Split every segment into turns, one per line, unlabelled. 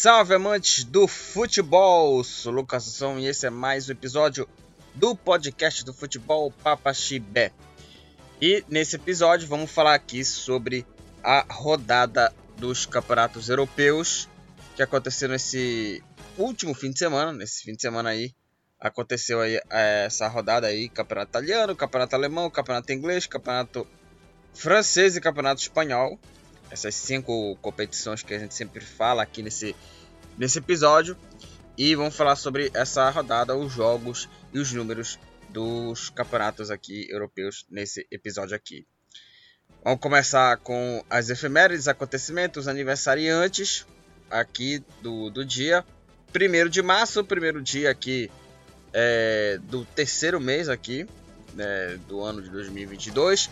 Salve amantes do futebol! Sou Lucas Assunção e esse é mais um episódio do podcast do futebol Papa Chibé. E nesse episódio vamos falar aqui sobre a rodada dos campeonatos europeus que aconteceu nesse último fim de semana, nesse fim de semana aí aconteceu aí é, essa rodada aí, campeonato italiano, campeonato alemão, campeonato inglês, campeonato francês e campeonato espanhol essas cinco competições que a gente sempre fala aqui nesse, nesse episódio. E vamos falar sobre essa rodada, os jogos e os números dos campeonatos aqui europeus nesse episódio aqui. Vamos começar com as efemérides, acontecimentos, aniversariantes aqui do, do dia. Primeiro de março, primeiro dia aqui é, do terceiro mês aqui né, do ano de 2022.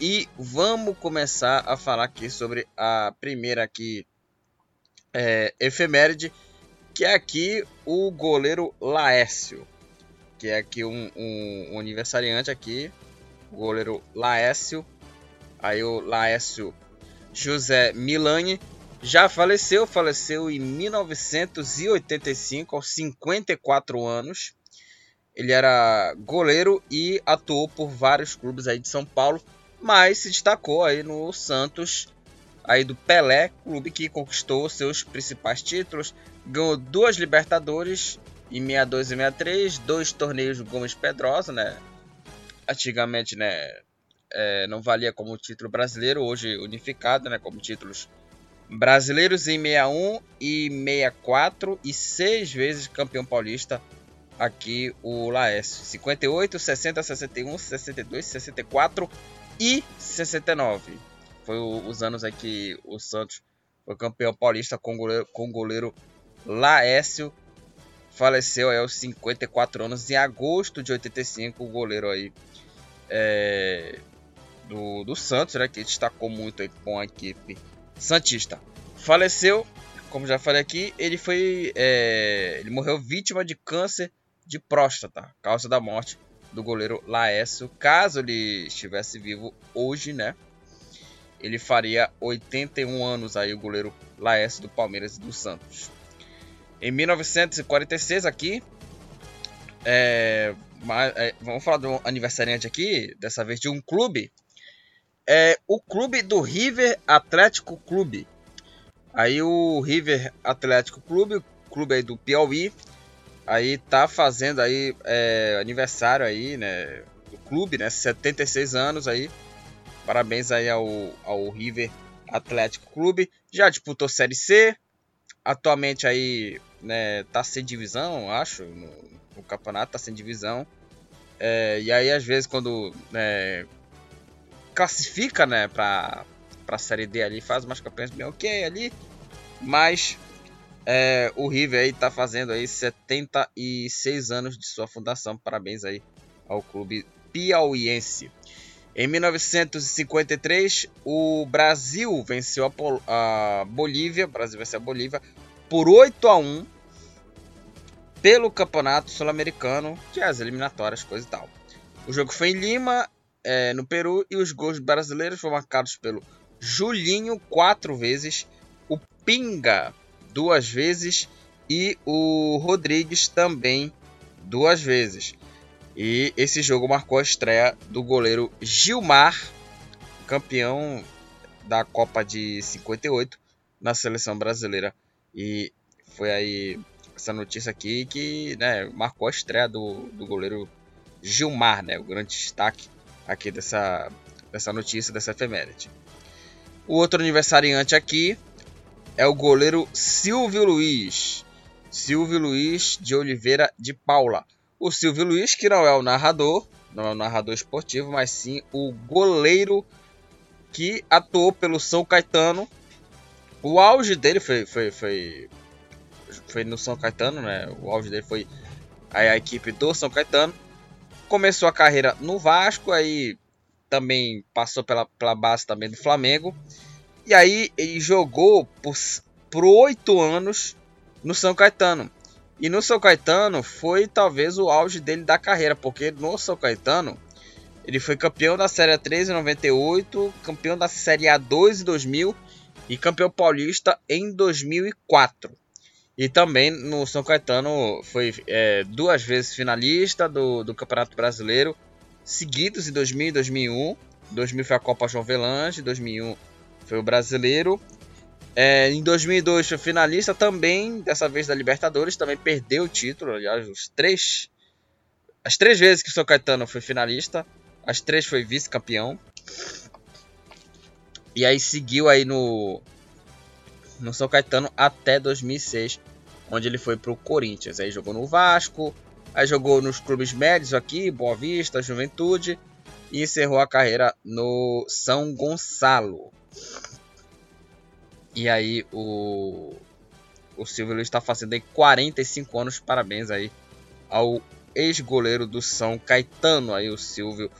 E vamos começar a falar aqui sobre a primeira aqui é, efeméride, que é aqui o goleiro Laércio, que é aqui um, um, um aniversariante aqui, o goleiro Laércio, aí o Laércio José Milani, já faleceu, faleceu em 1985, aos 54 anos. Ele era goleiro e atuou por vários clubes aí de São Paulo, mas se destacou aí no Santos, aí do Pelé, clube que conquistou seus principais títulos, ganhou duas Libertadores em 62 e 63, dois torneios Gomes Pedrosa, né? Antigamente, né, é, não valia como título brasileiro, hoje unificado, né, como títulos brasileiros em 61 e 64 e seis vezes campeão paulista aqui o Laércio. 58, 60, 61, 62, 64 e 69. Foi os anos aí que o Santos foi campeão paulista com o goleiro, com o goleiro Laécio. Faleceu aí aos 54 anos, em agosto de 85, o goleiro aí é, do, do Santos, né, que destacou muito aí com a equipe Santista. Faleceu, como já falei aqui, ele foi. É, ele morreu vítima de câncer de próstata, causa da morte do goleiro Laércio. Caso ele estivesse vivo hoje, né? Ele faria 81 anos aí o goleiro Laércio do Palmeiras e do Santos. Em 1946 aqui, é, é, vamos falar do aniversariante aqui, dessa vez de um clube. É o clube do River Atlético Clube. Aí o River Atlético Clube, clube aí do Piauí, aí tá fazendo aí é, aniversário aí, né, do clube, né, 76 anos aí. Parabéns aí ao, ao River Atlético Clube. Já disputou Série C. Atualmente aí, né, tá sem divisão, acho, no, no campeonato tá sem divisão. É, e aí às vezes quando né, classifica, né, para para Série D ali, faz umas campanhas bem ok ali, mas é, o River aí tá fazendo aí 76 anos de sua fundação. Parabéns aí ao clube piauiense. Em 1953, o Brasil venceu a, Pol a Bolívia, Brasil venceu a Bolívia por 8 a 1 pelo Campeonato Sul-Americano, que é as eliminatórias, coisa e tal. O jogo foi em Lima, é, no Peru, e os gols brasileiros foram marcados pelo Julinho quatro vezes, o Pinga duas vezes e o Rodrigues também duas vezes. E esse jogo marcou a estreia do goleiro Gilmar, campeão da Copa de 58 na seleção brasileira. E foi aí essa notícia aqui que né, marcou a estreia do, do goleiro Gilmar, né, o grande destaque aqui dessa, dessa notícia, dessa efeméride. O outro aniversariante aqui é o goleiro Silvio Luiz. Silvio Luiz de Oliveira de Paula. O Silvio Luiz, que não é o narrador, não é o narrador esportivo, mas sim o goleiro que atuou pelo São Caetano. O auge dele foi, foi, foi, foi no São Caetano, né? O auge dele foi a, equipe do São Caetano. Começou a carreira no Vasco, aí também passou pela, pela base também do Flamengo. E aí ele jogou por, por 8 anos no São Caetano. E no São Caetano foi talvez o auge dele da carreira, porque no São Caetano ele foi campeão da Série A3 em 98, campeão da Série A2 em 2000 e campeão paulista em 2004. E também no São Caetano foi é, duas vezes finalista do, do Campeonato Brasileiro, seguidos em 2000 e 2001. 2000 foi a Copa João Velange, 2001 foi o Brasileiro. É, em 2002 foi finalista também, dessa vez da Libertadores, também perdeu o título. Aliás, os três, as três vezes que o São Caetano foi finalista, as três foi vice-campeão. E aí seguiu aí no no São Caetano até 2006, onde ele foi para o Corinthians. Aí jogou no Vasco, aí jogou nos clubes médios aqui, Boa Vista, Juventude, e encerrou a carreira no São Gonçalo. E aí o, o Silvio Luiz está fazendo aí 45 anos, parabéns aí ao ex-goleiro do São Caetano, aí o Silvio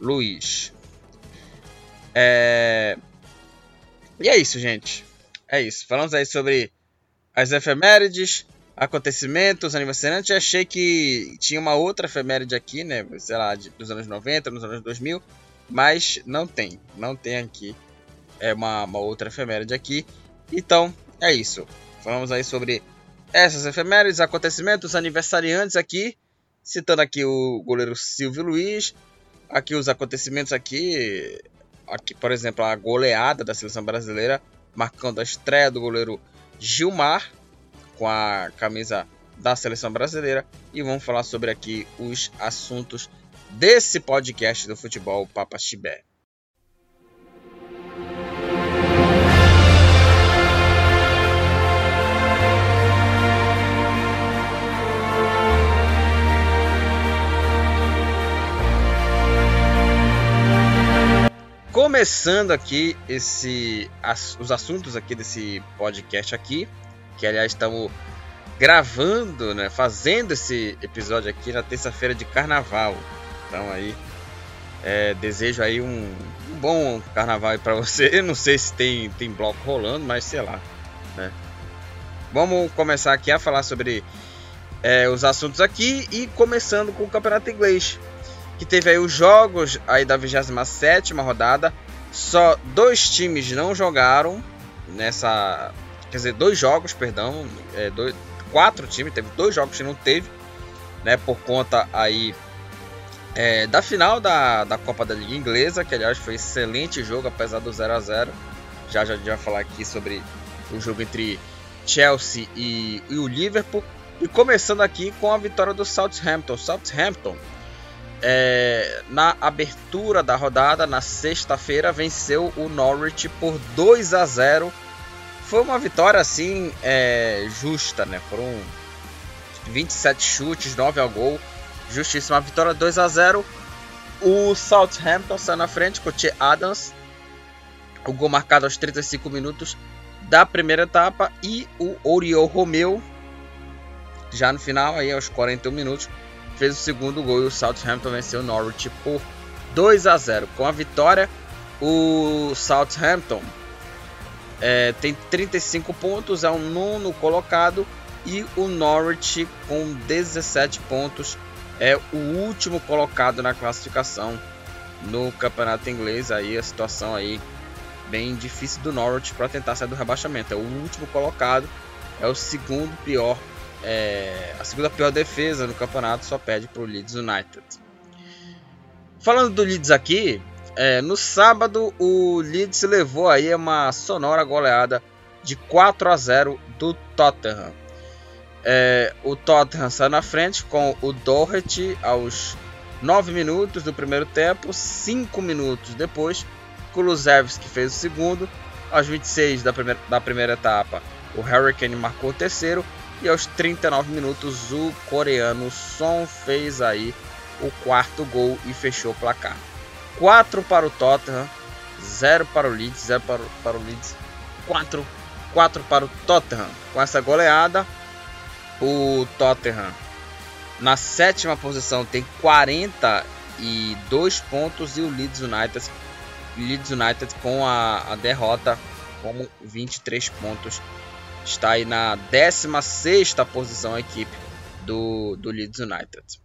Luiz. É... E é isso, gente. É isso. Falamos aí sobre as efemérides, acontecimentos, aniversariantes. Achei que tinha uma outra efeméride aqui, né? Sei lá, dos anos 90, nos anos 2000. Mas não tem. Não tem aqui é uma, uma outra efeméride aqui. Então, é isso. Falamos aí sobre essas efemérides, acontecimentos, aniversariantes aqui. Citando aqui o goleiro Silvio Luiz. Aqui os acontecimentos aqui. Aqui, por exemplo, a goleada da seleção brasileira marcando a estreia do goleiro Gilmar com a camisa da seleção brasileira e vamos falar sobre aqui os assuntos desse podcast do futebol Papa Chibé. Começando aqui esse as, os assuntos aqui desse podcast aqui, que aliás estamos gravando, né, fazendo esse episódio aqui na terça-feira de carnaval. Então aí é, desejo aí um, um bom carnaval para você. Eu não sei se tem tem bloco rolando, mas sei lá, né? Vamos começar aqui a falar sobre é, os assuntos aqui e começando com o campeonato inglês que teve aí os jogos aí da 27 rodada. Só dois times não jogaram nessa. Quer dizer, dois jogos, perdão. É, dois, quatro times, teve dois jogos que não teve, né? Por conta aí é, da final da, da Copa da Liga Inglesa, que aliás foi excelente jogo, apesar do 0 a 0 Já já a gente vai falar aqui sobre o jogo entre Chelsea e, e o Liverpool. E começando aqui com a vitória do Southampton. Southampton é, na abertura da rodada, na sexta-feira, venceu o Norwich por 2 a 0. Foi uma vitória assim é, justa, né? Foram 27 chutes, 9 ao gol. Justíssima vitória 2 a 0. O Southampton saiu na frente com o Che Adams. O gol marcado aos 35 minutos da primeira etapa. E o Oriol Romeu, já no final, aí aos 41 minutos, fez o segundo gol e o Southampton venceu o Norwich por 2 a 0. Com a vitória, o Southampton é, tem 35 pontos, é o nono colocado e o Norwich com 17 pontos é o último colocado na classificação no campeonato inglês. Aí a situação aí bem difícil do Norwich para tentar sair do rebaixamento. É o último colocado, é o segundo pior é, a segunda pior defesa no campeonato só pede para o Leeds United. Falando do Leeds aqui, é, no sábado o Leeds levou aí uma sonora goleada de 4 a 0 do Tottenham. É, o Tottenham saiu na frente com o Doherty aos 9 minutos do primeiro tempo, 5 minutos depois, Kulusevski fez o segundo, aos 26 da primeira, da primeira etapa, o Hurricane marcou o terceiro e aos 39 minutos, o coreano Son fez aí o quarto gol e fechou o placar. 4 para o Tottenham, 0 para o Leeds, 0 para, para o Leeds, 4, 4 para o Tottenham. Com essa goleada, o Tottenham na sétima posição tem 42 pontos e o Leeds United, Leeds United com a, a derrota como 23 pontos está aí na 16 posição a equipe do, do Leeds United.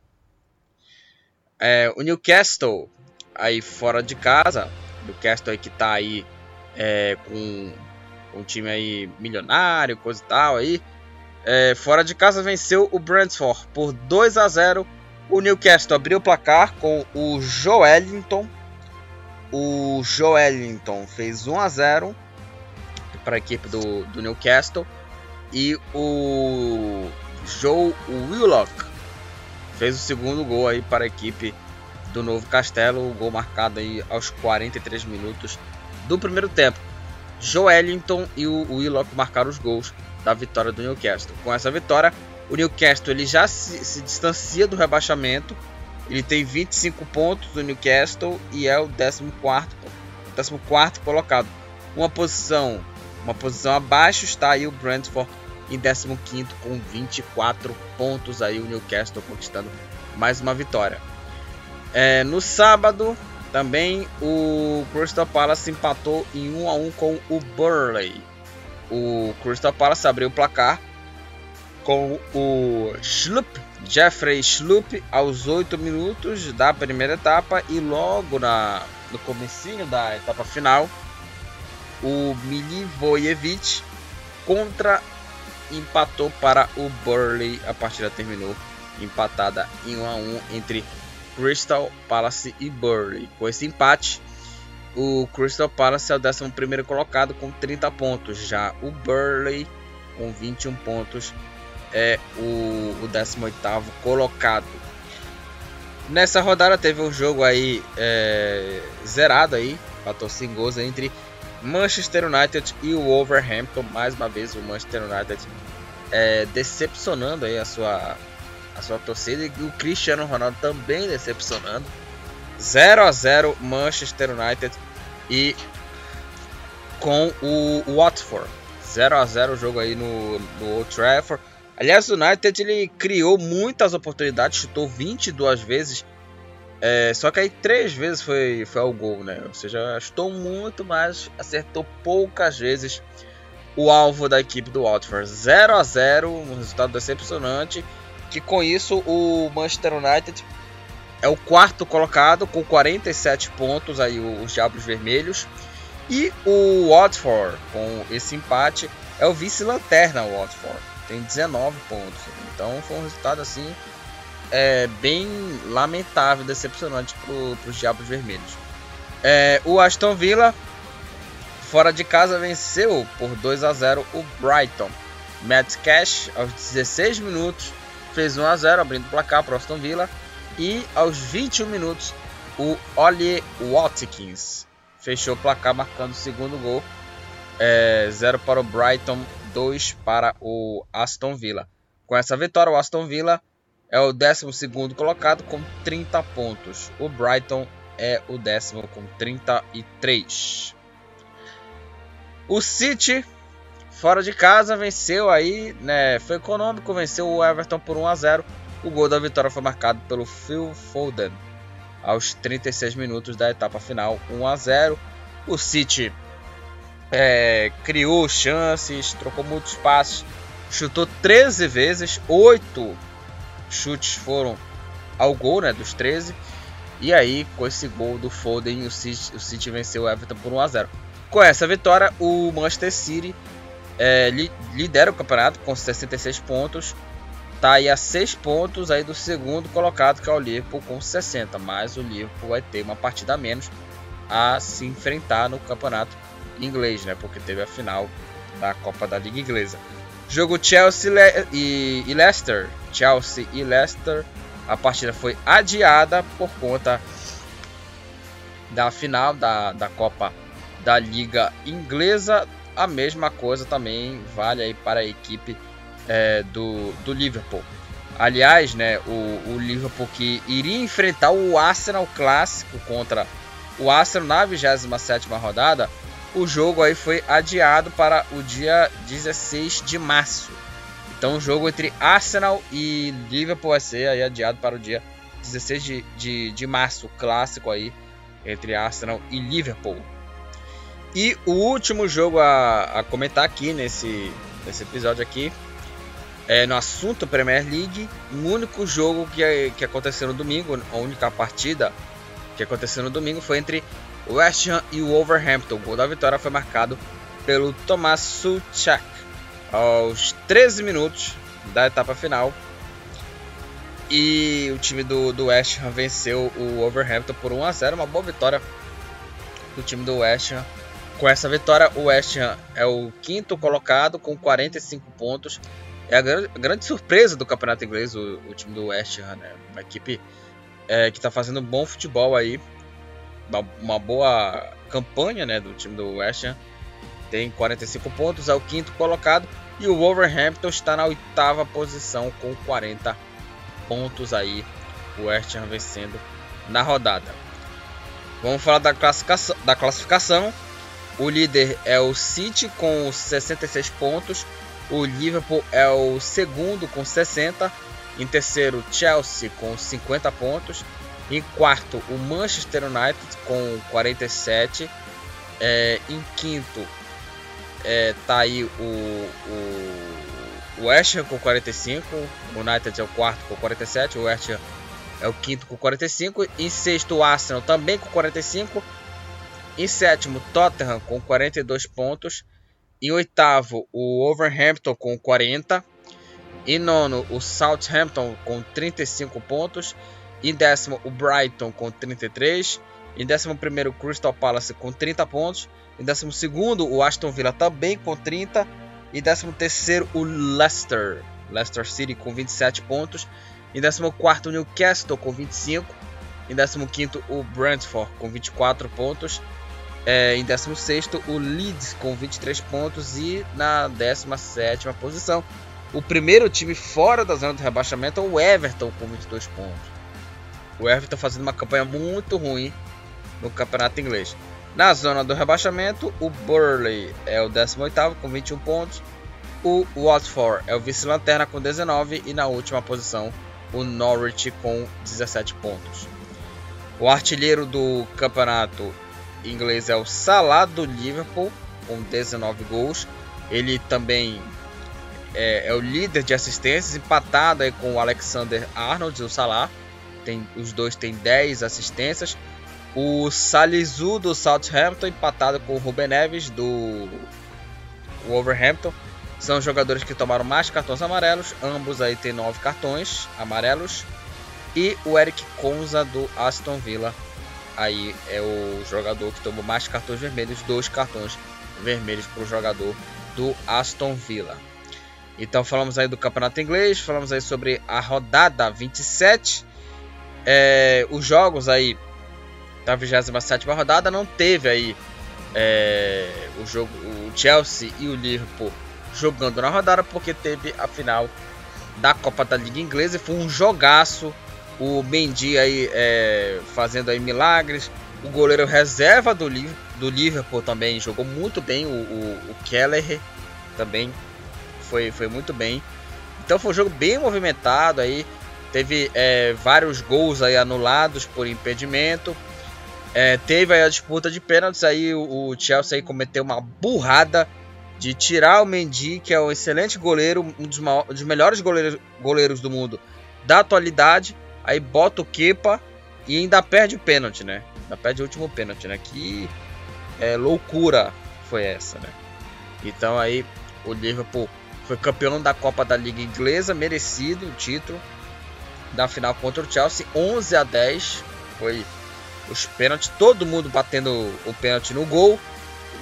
É, o Newcastle aí fora de casa, Newcastle aí que está aí é, com, com um time aí milionário, coisa e tal aí, é, fora de casa venceu o Brentford por 2 a 0. O Newcastle abriu o placar com o Joelinton. O Joelinton fez 1 a 0 para a equipe do, do Newcastle. E o Joe Willock fez o segundo gol aí para a equipe do Novo Castelo. O gol marcado aí aos 43 minutos do primeiro tempo. Joelinton e o Willock marcaram os gols da vitória do Newcastle. Com essa vitória, o Newcastle ele já se, se distancia do rebaixamento. Ele tem 25 pontos do Newcastle e é o 14 14 colocado. Uma posição, uma posição abaixo está aí o Brentford em 15 com 24 pontos aí o Newcastle conquistando mais uma vitória. É, no sábado também o Crystal Palace empatou em 1 a 1 com o Burley. O Crystal Palace abriu o placar com o Schlupp, Jeffrey Schlupp, aos 8 minutos da primeira etapa e logo na, no comecinho da etapa final, o Milivojevic contra empatou para o Burley. A partida terminou empatada em 1 a 1 entre Crystal Palace e Burley. Com esse empate, o Crystal Palace é o 11 colocado com 30 pontos. Já o Burley, com 21 pontos, é o, o 18 colocado. Nessa rodada teve um jogo aí é, zerado aí, fator sem gols entre Manchester United e o Wolverhampton. Mais uma vez o Manchester United é, decepcionando aí a sua, a sua torcida e o Cristiano Ronaldo também decepcionando. 0 a 0 Manchester United e com o Watford. 0 a 0 o jogo aí no, no Old Trafford. Aliás, o United ele criou muitas oportunidades, chutou 22 vezes. É, só que aí três vezes foi, foi ao gol, né? Ou seja, chutou muito, mas acertou poucas vezes o alvo da equipe do Watford. 0 a 0 um resultado decepcionante. Que com isso o Manchester United é o quarto colocado com 47 pontos aí os Diabos Vermelhos. E o Watford com esse empate é o vice-lanterna o Watford, tem 19 pontos. Então foi um resultado assim é, bem lamentável, decepcionante para os Diabos Vermelhos. É, o Aston Villa fora de casa venceu por 2 a 0 o Brighton. Matt Cash aos 16 minutos fez 1 a 0 abrindo o placar para o Aston Villa. E aos 21 minutos, o Ollie Watkins fechou o placar marcando o segundo gol. 0 é, para o Brighton, 2 para o Aston Villa. Com essa vitória, o Aston Villa é o 12 colocado com 30 pontos. O Brighton é o décimo com 33. O City, fora de casa, venceu aí, né? Foi econômico, venceu o Everton por 1 a 0 o gol da vitória foi marcado pelo Phil Foden aos 36 minutos da etapa final, 1 a 0. O City é, criou chances, trocou muitos passos, chutou 13 vezes, 8 chutes foram ao gol, né, dos 13. E aí, com esse gol do Foden, o City, o City venceu o Everton por 1 a 0. Com essa vitória, o Manchester City é, lidera o campeonato com 66 pontos tá aí a 6 pontos aí do segundo colocado, que é o Liverpool, com 60. Mas o Liverpool vai ter uma partida a menos a se enfrentar no campeonato inglês, né? Porque teve a final da Copa da Liga Inglesa. Jogo Chelsea e, e Leicester. Chelsea e Leicester. A partida foi adiada por conta da final da, da Copa da Liga Inglesa. A mesma coisa também vale aí para a equipe é, do, do Liverpool. Aliás, né, o, o Liverpool que iria enfrentar o Arsenal clássico contra o Arsenal na 27 rodada, o jogo aí foi adiado para o dia 16 de março. Então o jogo entre Arsenal e Liverpool vai ser aí adiado para o dia 16 de, de, de março, clássico aí entre Arsenal e Liverpool. E o último jogo a, a comentar aqui nesse, nesse episódio aqui é, no assunto Premier League, o único jogo que, que aconteceu no domingo, a única partida que aconteceu no domingo foi entre West Ham e o Wolverhampton. O gol da vitória foi marcado pelo Thomas Suchak aos 13 minutos da etapa final. E o time do, do West Ham venceu o Overhampton por 1 a 0 uma boa vitória do time do West Ham. Com essa vitória, o West Ham é o quinto colocado com 45 pontos. É a grande, a grande surpresa do campeonato inglês, o, o, time do West Ham, né? Uma equipe é, que está fazendo bom futebol aí. Uma, boa campanha né, do time do West Ham. Tem 45 pontos, é o quinto colocado. E o Wolverhampton está na oitava posição com 40 pontos aí. O West Ham vencendo na rodada. Vamos falar da classificação, da classificação. O líder é o City com 66 pontos. O Liverpool é o segundo com 60. Em terceiro, Chelsea com 50 pontos. Em quarto, o Manchester United com 47. É, em quinto, é, tá aí o, o, o West Ham com 45. O United é o quarto com 47. O West Ham é o quinto com 45. Em sexto, o Arsenal também com 45. Em sétimo, Tottenham com 42 pontos. Em oitavo, o Overhampton com 40. Em nono, o Southampton com 35 pontos. Em décimo, o Brighton com 33. Em décimo primeiro, o Crystal Palace com 30 pontos. Em décimo segundo, o Aston Villa também com 30. Em décimo terceiro, o Leicester. Leicester City com 27 pontos. Em décimo quarto, o Newcastle com 25. Em décimo quinto, o Brentford com 24 pontos. É, em 16 o Leeds com 23 pontos e na 17 posição o primeiro time fora da zona de rebaixamento é o Everton com 22 pontos. O Everton fazendo uma campanha muito ruim no campeonato inglês. Na zona do rebaixamento, o Burley é o 18 com 21 pontos. O Watford é o vice-lanterna com 19 e na última posição o Norwich com 17 pontos. O artilheiro do campeonato inglês é o Salah do Liverpool, com 19 gols. Ele também é, é o líder de assistências, empatado aí com o Alexander Arnold o Salah. Tem, os dois têm 10 assistências. O Salisu do Southampton, empatado com o Ruben Neves do Wolverhampton. São jogadores que tomaram mais cartões amarelos. Ambos aí têm 9 cartões amarelos. E o Eric Conza do Aston Villa aí é o jogador que tomou mais cartões vermelhos, dois cartões vermelhos para o jogador do Aston Villa. Então falamos aí do campeonato inglês, falamos aí sobre a rodada 27. É, os jogos aí da 27 rodada não teve aí é, o jogo o Chelsea e o Liverpool jogando na rodada porque teve a final da Copa da Liga Inglesa e foi um jogaço o Mendy aí é, fazendo aí milagres. O goleiro reserva do, do Liverpool também jogou muito bem. O, o, o Keller também foi, foi muito bem. Então foi um jogo bem movimentado aí. Teve é, vários gols aí anulados por impedimento. É, teve aí a disputa de pênaltis. Aí o, o Chelsea aí cometeu uma burrada de tirar o Mendy, que é um excelente goleiro, um dos, maiores, um dos melhores goleiros, goleiros do mundo da atualidade Aí bota o Kepa e ainda perde o pênalti, né? Ainda perde o último pênalti, né? Que é, loucura foi essa, né? Então aí o Liverpool foi campeão da Copa da Liga Inglesa, merecido o título da final contra o Chelsea, 11 a 10. Foi os pênaltis, todo mundo batendo o pênalti no gol.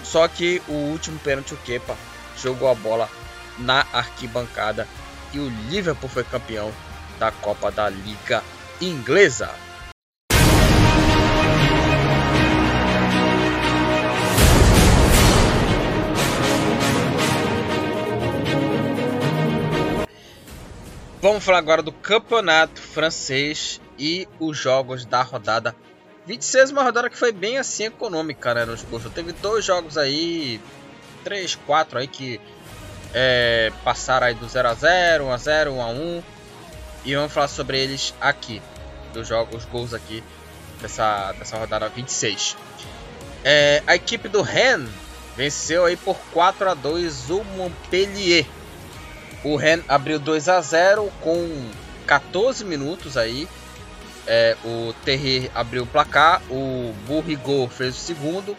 Só que o último pênalti o Kepa jogou a bola na arquibancada e o Liverpool foi campeão da Copa da Liga Inglesa. Vamos falar agora do campeonato francês e os jogos da rodada 26, uma rodada que foi bem assim econômica, né, nos cursos. Teve dois jogos aí, três, quatro aí que é, passaram aí do 0 a 0, 1 a 0, 1 a 1. E vamos falar sobre eles aqui, dos jogos, gols aqui dessa, dessa rodada 26. É, a equipe do Rennes venceu aí por 4 a 2 o Montpellier. O Rennes abriu 2 a 0 com 14 minutos aí. É, o Terrier abriu o placar, o Burrigot fez o segundo.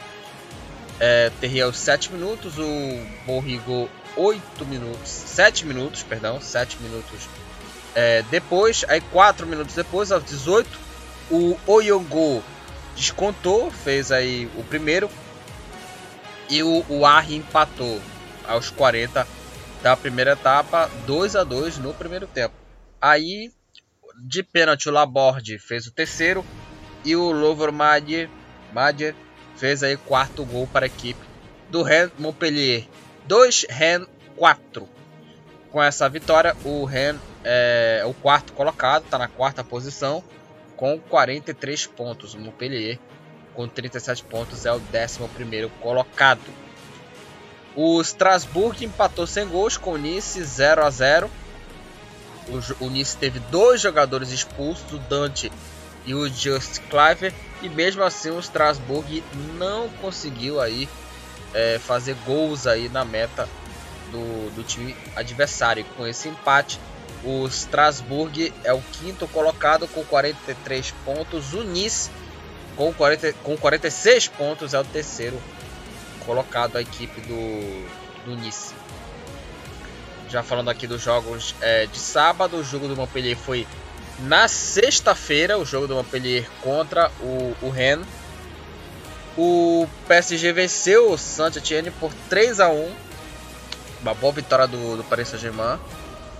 é, Terry aos 7 minutos, o Borrigo 8 minutos, 7 minutos, perdão, 7 minutos é, depois, aí 4 minutos depois, aos 18, o Oyongo descontou, fez aí o primeiro e o, o Arri empatou aos 40 da primeira etapa, 2 a 2 no primeiro tempo. Aí, de pênalti, o Laborde fez o terceiro e o Lover Madier, Madier fez aí quarto gol para a equipe do Rennes Montpellier. 2 Rennes 4. Com essa vitória, o Rennes é o quarto colocado, está na quarta posição com 43 pontos. O Montpellier com 37 pontos é o 11 primeiro colocado. O Strasbourg empatou sem gols com o Nice 0 a 0. O, o Nice teve dois jogadores expulsos, o Dante e o Just Cliver, e mesmo assim o Strasbourg não conseguiu aí é, fazer gols aí na meta do, do time adversário. Com esse empate, o Strasbourg é o quinto colocado com 43 pontos. O Nice com, 40, com 46 pontos é o terceiro colocado a equipe do, do Nice. Já falando aqui dos jogos é, de sábado, o jogo do Montpellier foi na sexta-feira, o jogo do Montpellier contra o, o Rennes. O PSG venceu o Saint-Etienne por 3 a 1 Uma boa vitória do, do Paris Saint-Germain,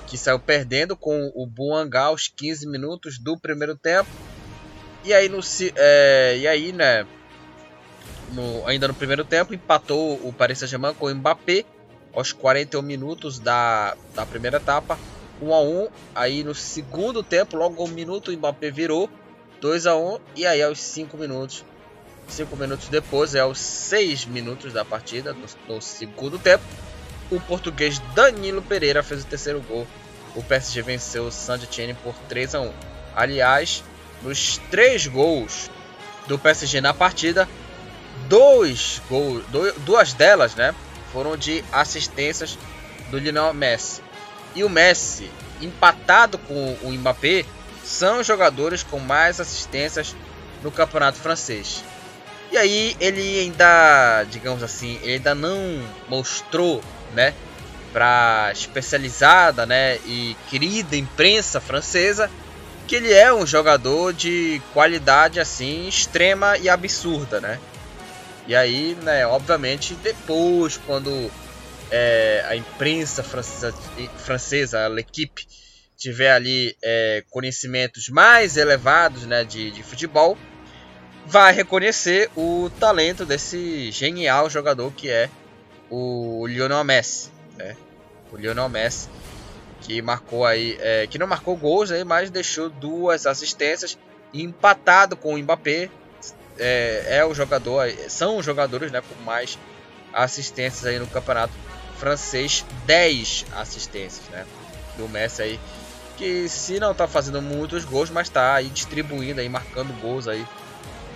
que saiu perdendo com o Buangá aos 15 minutos do primeiro tempo. E aí, no, é, e aí né, no, ainda no primeiro tempo, empatou o Paris Saint-Germain com o Mbappé aos 41 minutos da, da primeira etapa. 1 a 1 Aí no segundo tempo, logo um minuto, o Mbappé virou 2 a 1 E aí aos 5 minutos, 5 minutos depois, é aos 6 minutos da partida, no, no segundo tempo, o português Danilo Pereira fez o terceiro gol. O PSG venceu o Saint-Etienne por 3 a 1 Aliás, nos três gols do PSG na partida, dois gols, duas delas, né, foram de assistências do Lionel Messi. E o Messi, empatado com o Mbappé, são os jogadores com mais assistências no campeonato francês. E aí ele ainda, digamos assim, ele ainda não mostrou, né, para especializada, né, e querida imprensa francesa que ele é um jogador de qualidade assim extrema e absurda, né? E aí, né, obviamente, depois, quando é, a imprensa francesa, francesa a L'Equipe, tiver ali é, conhecimentos mais elevados né, de, de futebol, vai reconhecer o talento desse genial jogador que é o Lionel Messi. Né? O Lionel Messi, que marcou aí, é, que não marcou gols aí, mas deixou duas assistências, empatado com o Mbappé, é, é o jogador, são os jogadores né, com mais assistências aí no campeonato francês, 10 assistências, né? Do Messi aí, que se não tá fazendo muitos gols, mas tá aí distribuindo aí, marcando gols aí,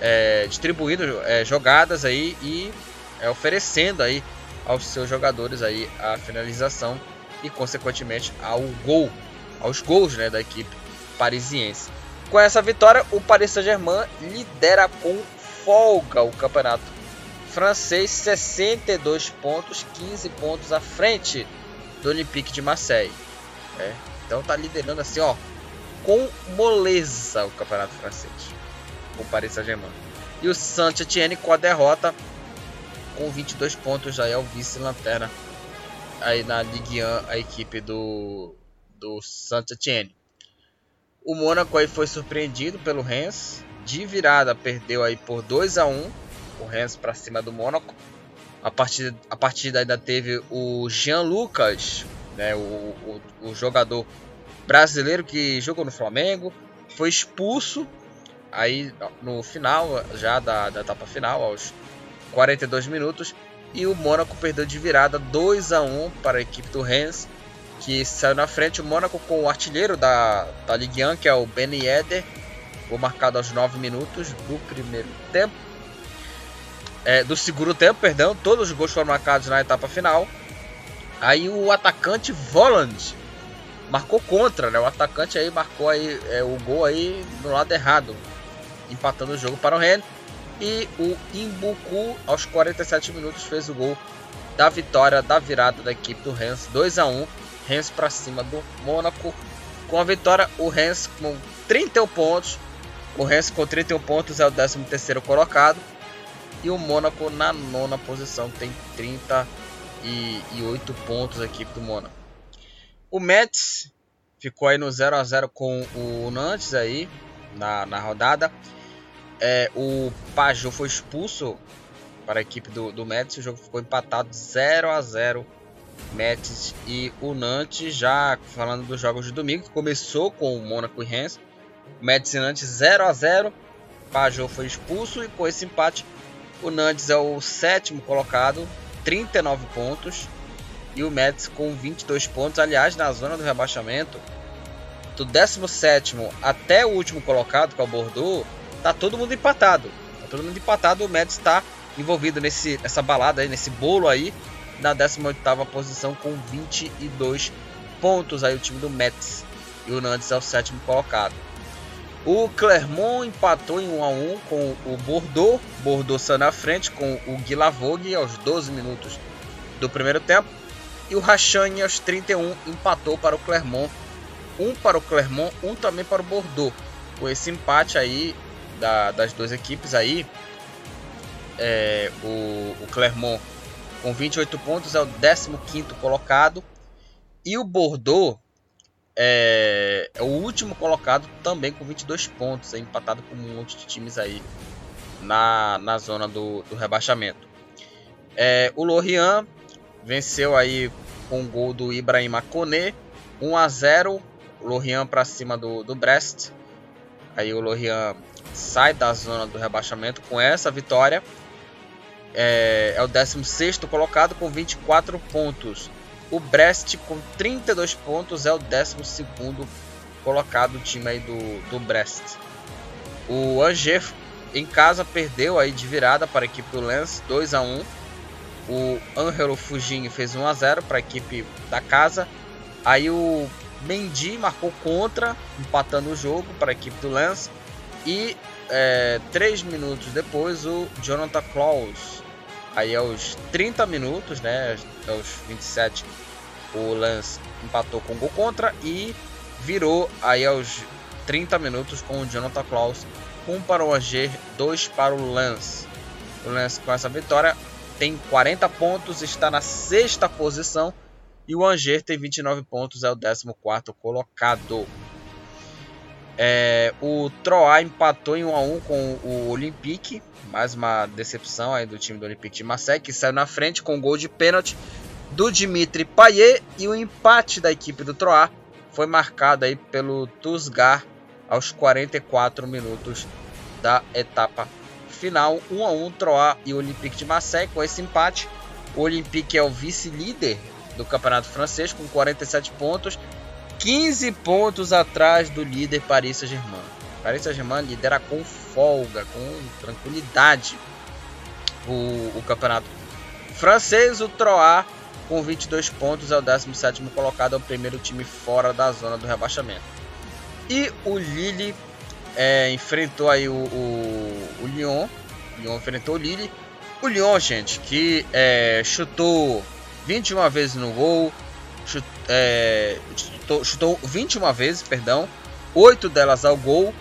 é, distribuindo é, jogadas aí e é, oferecendo aí aos seus jogadores aí a finalização e consequentemente ao gol, aos gols né, da equipe parisiense. Com essa vitória, o Paris Saint-Germain lidera com folga o campeonato francês, 62 pontos, 15 pontos à frente do Olympique de Marseille. É, então tá liderando assim, ó, com moleza o campeonato francês, o Paris Saint-Germain. E o Saint-Etienne com a derrota, com 22 pontos, já é o vice-lanterna aí na Ligue 1, a equipe do, do Saint-Etienne. O Mônaco aí foi surpreendido pelo Rennes. De virada perdeu aí por 2 a 1 o Rennes para cima do Mônaco. A partida, a partida ainda teve o Jean Lucas, né, o, o, o jogador brasileiro que jogou no Flamengo, foi expulso aí no final já da, da etapa final, aos 42 minutos, e o Mônaco perdeu de virada 2 a 1 para a equipe do Rennes que saiu na frente o Mônaco com o artilheiro da, da Ligue 1, que é o Ben Yedder, gol marcado aos 9 minutos do primeiro tempo. É, do segundo tempo, perdão, todos os gols foram marcados na etapa final. Aí o atacante Voland marcou contra, né? O atacante aí marcou aí é, o gol aí no lado errado, empatando o jogo para o Rennes. E o Imbuku, aos 47 minutos, fez o gol da vitória da virada da equipe do Rennes, 2 a 1 Rennes para cima do Mônaco. Com a vitória, o Rennes com 31 pontos. O Rennes com 31 pontos é o 13º colocado. E o Mônaco na nona posição tem 38 pontos a equipe do Mônaco. O Mets ficou aí no 0 a 0 com o Nantes aí na, na rodada. É, o Pajot foi expulso para a equipe do, do Mets. O jogo ficou empatado 0 a 0 Mets e o Nantes. Já falando dos jogos de domingo, que começou com o Mônaco e Rennes. Mets e Nantes 0 a 0 Pajot foi expulso e com esse empate o Nantes é o sétimo colocado, 39 pontos. E o Mets com 22 pontos. Aliás, na zona do rebaixamento, do 17 até o último colocado, que é o Bordeaux, tá todo mundo empatado. Tá todo mundo empatado. O Mets está envolvido nesse, nessa balada aí, nesse bolo aí, na 18 posição com 22 pontos aí o time do Mets. E o Nantes é o sétimo colocado. O Clermont empatou em 1 a 1 com o Bordeaux. Bordeaux saiu na frente com o Guilavogui aos 12 minutos do primeiro tempo. E o Rachane aos 31 empatou para o Clermont. Um para o Clermont, um também para o Bordeaux. Com esse empate aí da, das duas equipes aí, é, o, o Clermont com 28 pontos é o 15 colocado. E o Bordeaux é, é, o último colocado também com 22 pontos, é empatado com um monte de times aí na, na zona do, do rebaixamento. É, o Lorient venceu aí com o gol do Ibrahim Kone, 1 a 0 Lorient para cima do, do Brest. Aí o Lorient sai da zona do rebaixamento com essa vitória. É, é o 16 colocado com 24 pontos. O Brest com 32 pontos é o 12 colocado o time aí do, do Brest. O Angers em casa perdeu aí de virada para a equipe do Lens 2 a 1. O Angelo Fujin fez 1 a 0 para a equipe da casa. Aí o Mendy marcou contra, empatando o jogo para a equipe do Lens. E é, 3 minutos depois o Jonathan Klaus Aí aos 30 minutos, né, aos 27, o Lance empatou com gol contra e virou aí aos 30 minutos com o Jonathan Klaus, 1 um para o Angers, 2 para o Lance. O Lance com essa vitória tem 40 pontos, está na sexta posição e o Angers tem 29 pontos, é o 14 colocado. É, o Troyes empatou em 1 a 1 com o Olympique, mais uma decepção aí do time do Olympique de Marseille, que saiu na frente com um gol de pênalti do Dimitri Payet. E o empate da equipe do Troyes foi marcado aí pelo Tusgar aos 44 minutos da etapa final, 1 a 1 Troyes e Olympique de Marseille. Com esse empate. O Olympique é o vice-líder do Campeonato Francês com 47 pontos 15 pontos atrás do líder Paris Saint-Germain. Paris Saint-Germain lidera com folga, com tranquilidade o, o campeonato francês. O Troyes, com 22 pontos, é o 17 colocado, é o primeiro time fora da zona do rebaixamento. E o Lille é, enfrentou aí o, o, o Lyon. O Lyon enfrentou o Lille. O Lyon, gente, que é, chutou 21 vezes no gol, chut, é, chutou, chutou 21 vezes, perdão, 8 delas ao gol,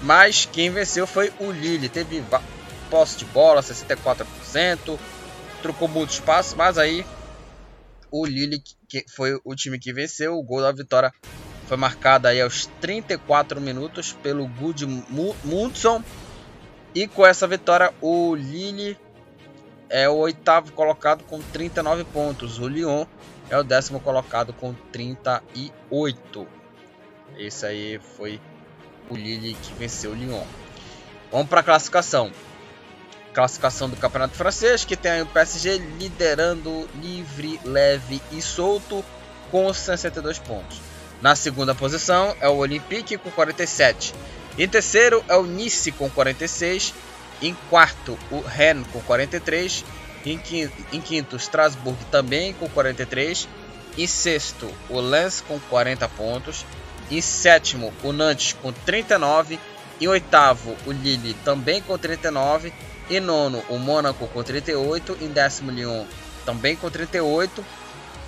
mas quem venceu foi o Lille. Teve posse de bola, 64%, trocou muito espaço, mas aí o Lille que foi o time que venceu. O gol da vitória foi marcado aí aos 34 minutos pelo Good Mundson. E com essa vitória, o Lille é o oitavo colocado com 39 pontos. O Lyon é o décimo colocado com 38. Esse aí foi o Lille que venceu o Lyon. Vamos para a classificação. Classificação do Campeonato Francês, que tem o PSG liderando livre, leve e solto com 62 pontos. Na segunda posição é o Olympique com 47. Em terceiro é o Nice com 46. Em quarto, o Rennes com 43. Em quinto, em quinto Strasbourg também com 43. Em sexto, o Lens com 40 pontos. Em sétimo, o Nantes com 39. Em oitavo, o Lille também com 39. Em nono, o Mônaco com 38. Em décimo, Lyon também com 38.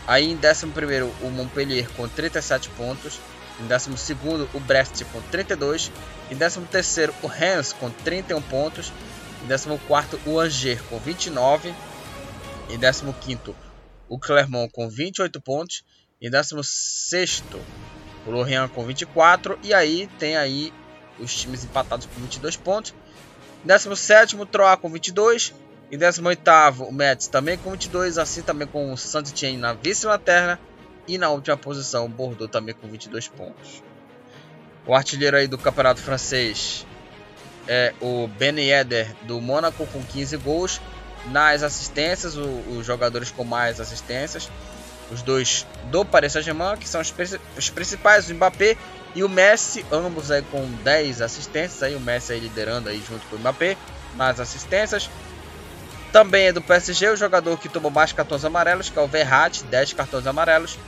Aí em décimo primeiro, o Montpellier com 37 pontos. Em décimo segundo, o Brest com 32. Em décimo terceiro, o Reims com 31 pontos. Em décimo quarto, o Angers com 29. Em décimo quinto, o Clermont com 28 pontos. Em décimo sexto, o Lorient com 24. E aí tem aí os times empatados com 22 pontos. Em 17 o Troyes com 22. Em 18 o Metz também com 22. Assim também com o Saint-Étienne na vice-lanterna. E na última posição o Bordeaux também com 22 pontos. O artilheiro aí do campeonato francês é o Ben Yedder do Mônaco com 15 gols. Nas assistências, o, os jogadores com mais assistências os dois do Paris Saint-Germain, que são os, os, principais, o Mbappé e o Messi, ambos aí com 10 assistências, aí o Messi aí liderando aí junto com o Mbappé nas assistências. Também é do PSG o jogador que tomou mais cartões amarelos, que é o Verratti, 10 cartões amarelos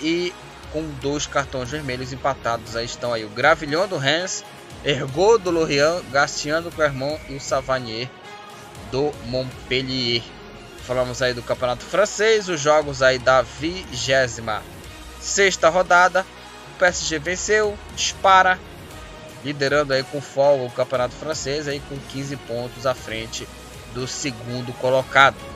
e com dois cartões vermelhos empatados aí estão aí o Gravilhão do Rennes, Ergot do Lorient, Gastian do Clermont e o Savanier do Montpellier. Falamos aí do Campeonato Francês, os jogos aí da 26 sexta rodada. O PSG venceu, dispara, liderando aí com folga o Campeonato Francês aí com 15 pontos à frente do segundo colocado.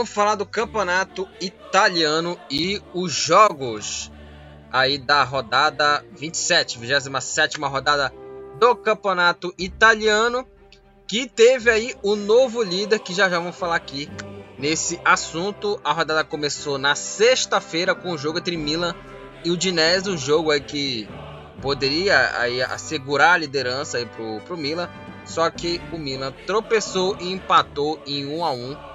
Vamos falar do campeonato italiano e os jogos aí da rodada 27, 27 rodada do campeonato italiano, que teve aí o novo líder, que já já vamos falar aqui nesse assunto. A rodada começou na sexta-feira com o jogo entre Milan e o Udinese, um jogo aí que poderia aí assegurar a liderança aí pro, pro Milan, só que o Milan tropeçou e empatou em 1 a 1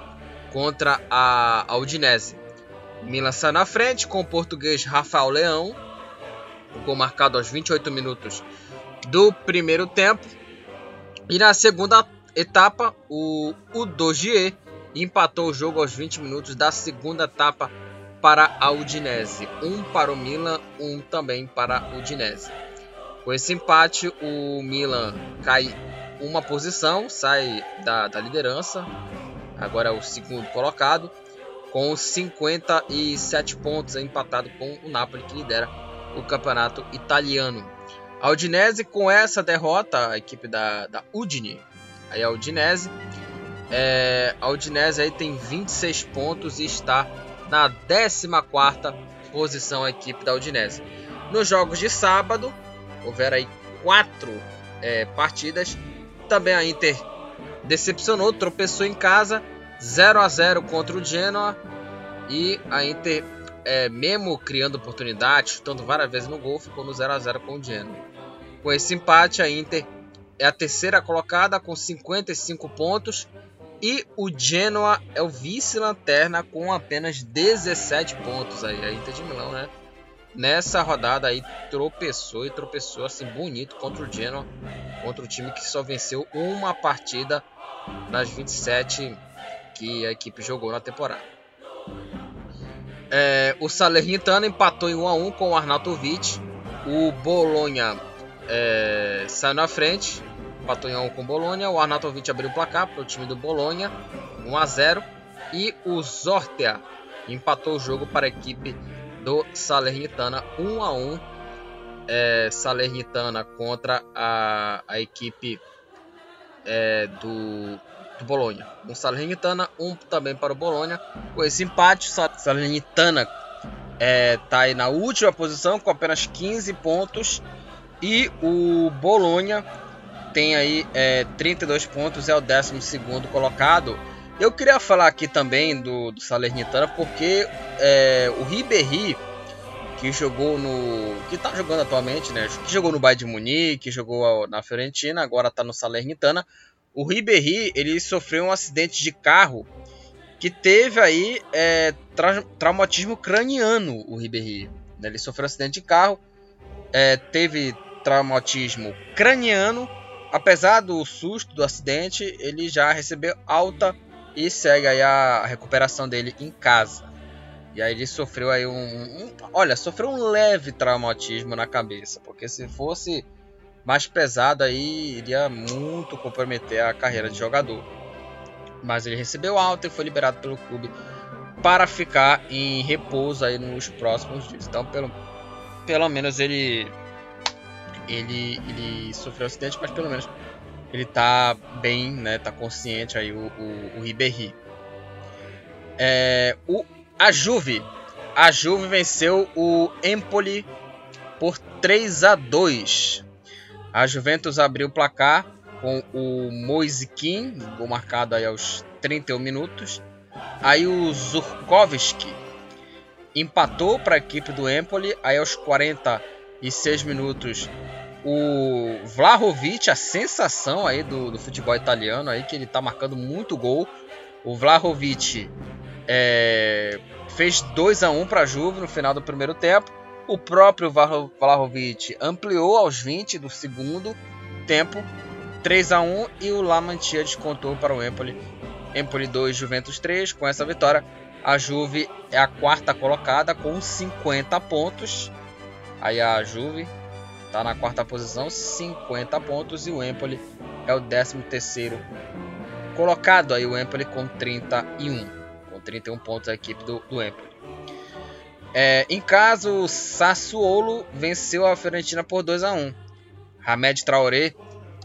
contra a, a Udinese. Milan saiu na frente com o português Rafael Leão, o gol marcado aos 28 minutos do primeiro tempo. E na segunda etapa, o Udogie empatou o jogo aos 20 minutos da segunda etapa para a Udinese. Um para o Milan, um também para a Udinese. Com esse empate, o Milan cai uma posição, sai da, da liderança agora é o segundo colocado, com 57 pontos, empatado com o Napoli, que lidera o campeonato italiano. A Udinese, com essa derrota, a equipe da, da Udine, aí a Udinese, é, a Udinese aí tem 26 pontos e está na 14 posição a equipe da Udinese. Nos jogos de sábado, houveram aí quatro é, partidas. Também a Inter decepcionou, tropeçou em casa, 0 a 0 contra o Genoa e a Inter, é, mesmo criando oportunidades, chutando várias vezes no gol, ficou no 0 a 0 com o Genoa. Com esse empate, a Inter é a terceira colocada com 55 pontos e o Genoa é o vice-lanterna com apenas 17 pontos aí, a Inter de Milão, né? Nessa rodada aí tropeçou e tropeçou assim bonito contra o Genoa, contra o time que só venceu uma partida nas 27 que a equipe jogou na temporada. É, o Salernitana empatou em 1 a 1 com o Arnautovic. O Bolonha é, saiu na frente, empatou em 1 com o Bolonha. O Arnautovic abriu o placar para o time do Bolonha, 1 a 0. E o Zortea empatou o jogo para a equipe do Salernitana, 1 a 1. É, Salernitana contra a, a equipe é, do do Bolonha. Um Salernitana, um também para o Bolonha. Com esse empate, Salernitana está é, tá aí na última posição com apenas 15 pontos. E o Bolonha tem aí é, 32 pontos, é o 12 colocado. Eu queria falar aqui também do, do Salernitana porque é, o Ribéry que jogou no. que está jogando atualmente, né? Que jogou no Bayern de Munique, jogou na Fiorentina, agora está no Salernitana. O Ribéry, ele sofreu um acidente de carro que teve aí é, tra traumatismo craniano, o Ribéry. Né? Ele sofreu um acidente de carro, é, teve traumatismo craniano. Apesar do susto do acidente, ele já recebeu alta e segue aí a recuperação dele em casa. E aí ele sofreu aí um, um, olha, sofreu um leve traumatismo na cabeça, porque se fosse mais pesado aí iria muito comprometer a carreira de jogador. Mas ele recebeu alta e foi liberado pelo clube para ficar em repouso aí nos próximos dias. Então, pelo, pelo menos ele ele ele sofreu acidente, mas pelo menos ele tá bem, né? Tá consciente aí o, o, o Ribéry. É, o, a Juve. A Juve venceu o Empoli por 3 a 2. A Juventus abriu o placar com o Moise Kim, gol marcado aí aos 31 minutos. Aí o Zurkowski empatou para a equipe do Empoli, aí aos 46 minutos o Vlahovic, a sensação aí do, do, futebol italiano, aí que ele tá marcando muito gol. O Vlahovic é, fez 2 a 1 para a Juve no final do primeiro tempo. O próprio Vlahovic ampliou aos 20 do segundo tempo, 3 a 1 e o Lamantia descontou para o Empoli. Empoli 2, Juventus 3. Com essa vitória, a Juve é a quarta colocada com 50 pontos. Aí a Juve Está na quarta posição, 50 pontos. E o Empoli é o 13 terceiro colocado. Aí o Empoli com 31. Com 31 pontos a equipe do, do Empoli. É, em caso, o Sassuolo venceu a Fiorentina por 2 a 1 Hamed Traoré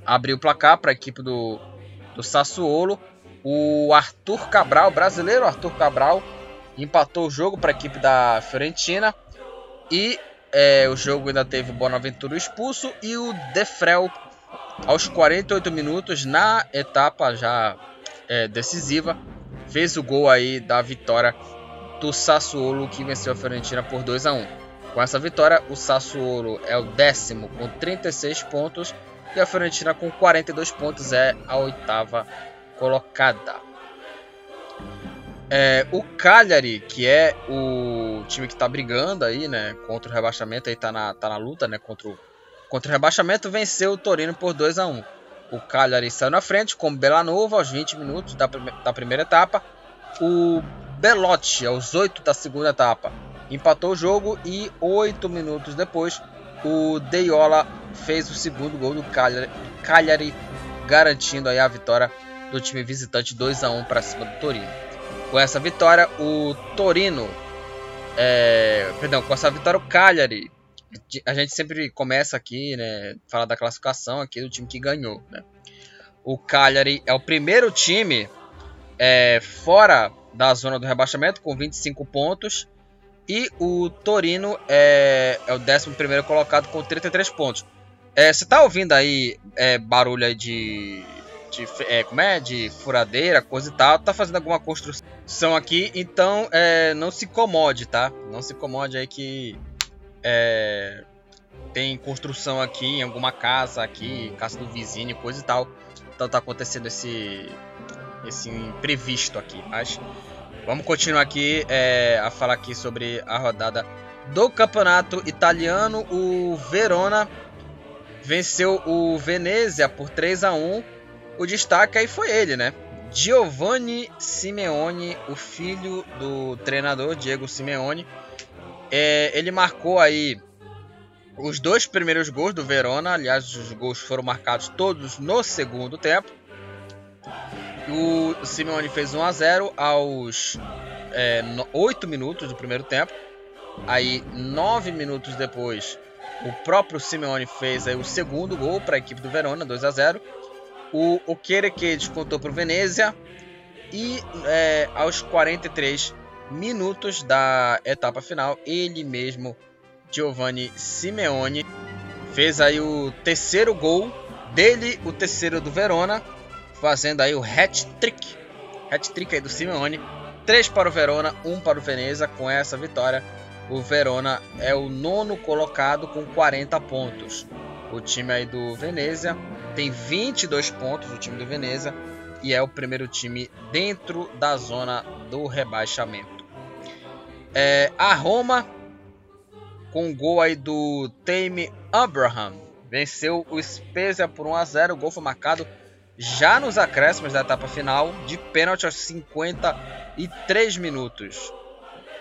abriu o placar para a equipe do, do Sassuolo. O Arthur Cabral, brasileiro Arthur Cabral, empatou o jogo para a equipe da Fiorentina. E é, o jogo ainda teve o Bonaventura expulso e o Defrel aos 48 minutos na etapa já é, decisiva fez o gol aí da vitória do Sassuolo que venceu a Fiorentina por 2 a 1. Com essa vitória, o Sassuolo é o décimo com 36 pontos e a Fiorentina com 42 pontos é a oitava colocada. É, o Cagliari, que é o time que está brigando aí, né, contra o rebaixamento, aí tá na, tá na luta, né, contra o, contra o rebaixamento, venceu o Torino por 2 a 1 O Cagliari saiu na frente com Belanova aos 20 minutos da, da primeira etapa. O Belotti aos 8 da segunda etapa empatou o jogo e 8 minutos depois o Deiola fez o segundo gol do Cagliari, Cagliari garantindo aí a vitória do time visitante 2 a 1 para cima do Torino. Com essa vitória, o Torino. É, perdão, com essa vitória, o Cagliari. A gente sempre começa aqui, né? Falar da classificação aqui do time que ganhou, né? O Cagliari é o primeiro time é, fora da zona do rebaixamento com 25 pontos. E o Torino é, é o 11 colocado com 33 pontos. É, você tá ouvindo aí é, barulho aí de, de, é, como é? de furadeira, coisa e tal, tá fazendo alguma construção aqui, então é, não se incomode, tá? Não se incomode aí que é, tem construção aqui em alguma casa aqui, casa do vizinho, coisa e tal. Então tá acontecendo esse, esse imprevisto aqui, mas vamos continuar aqui é, a falar aqui sobre a rodada do campeonato italiano. O Verona venceu o Venezia por 3 a 1 o destaque aí foi ele, né? Giovanni Simeone, o filho do treinador Diego Simeone. É, ele marcou aí os dois primeiros gols do Verona. Aliás, os gols foram marcados todos no segundo tempo. O Simeone fez 1 a 0 aos é, 8 minutos do primeiro tempo. Aí, 9 minutos depois, o próprio Simeone fez aí o segundo gol para a equipe do Verona, 2 a 0 o Okereke descontou para o Venezia. E é, aos 43 minutos da etapa final, ele mesmo, Giovanni Simeone, fez aí o terceiro gol dele, o terceiro do Verona, fazendo aí o hat-trick. Hat-trick aí do Simeone. 3 para o Verona, 1 para o Veneza. Com essa vitória, o Verona é o nono colocado com 40 pontos. O time aí do Venezia tem 22 pontos, o time do Veneza, e é o primeiro time dentro da zona do rebaixamento. É, a Roma, com o gol aí do Tame Abraham, venceu o Spezia por 1 a 0. O gol foi marcado já nos acréscimos da etapa final, de pênalti aos 53 minutos.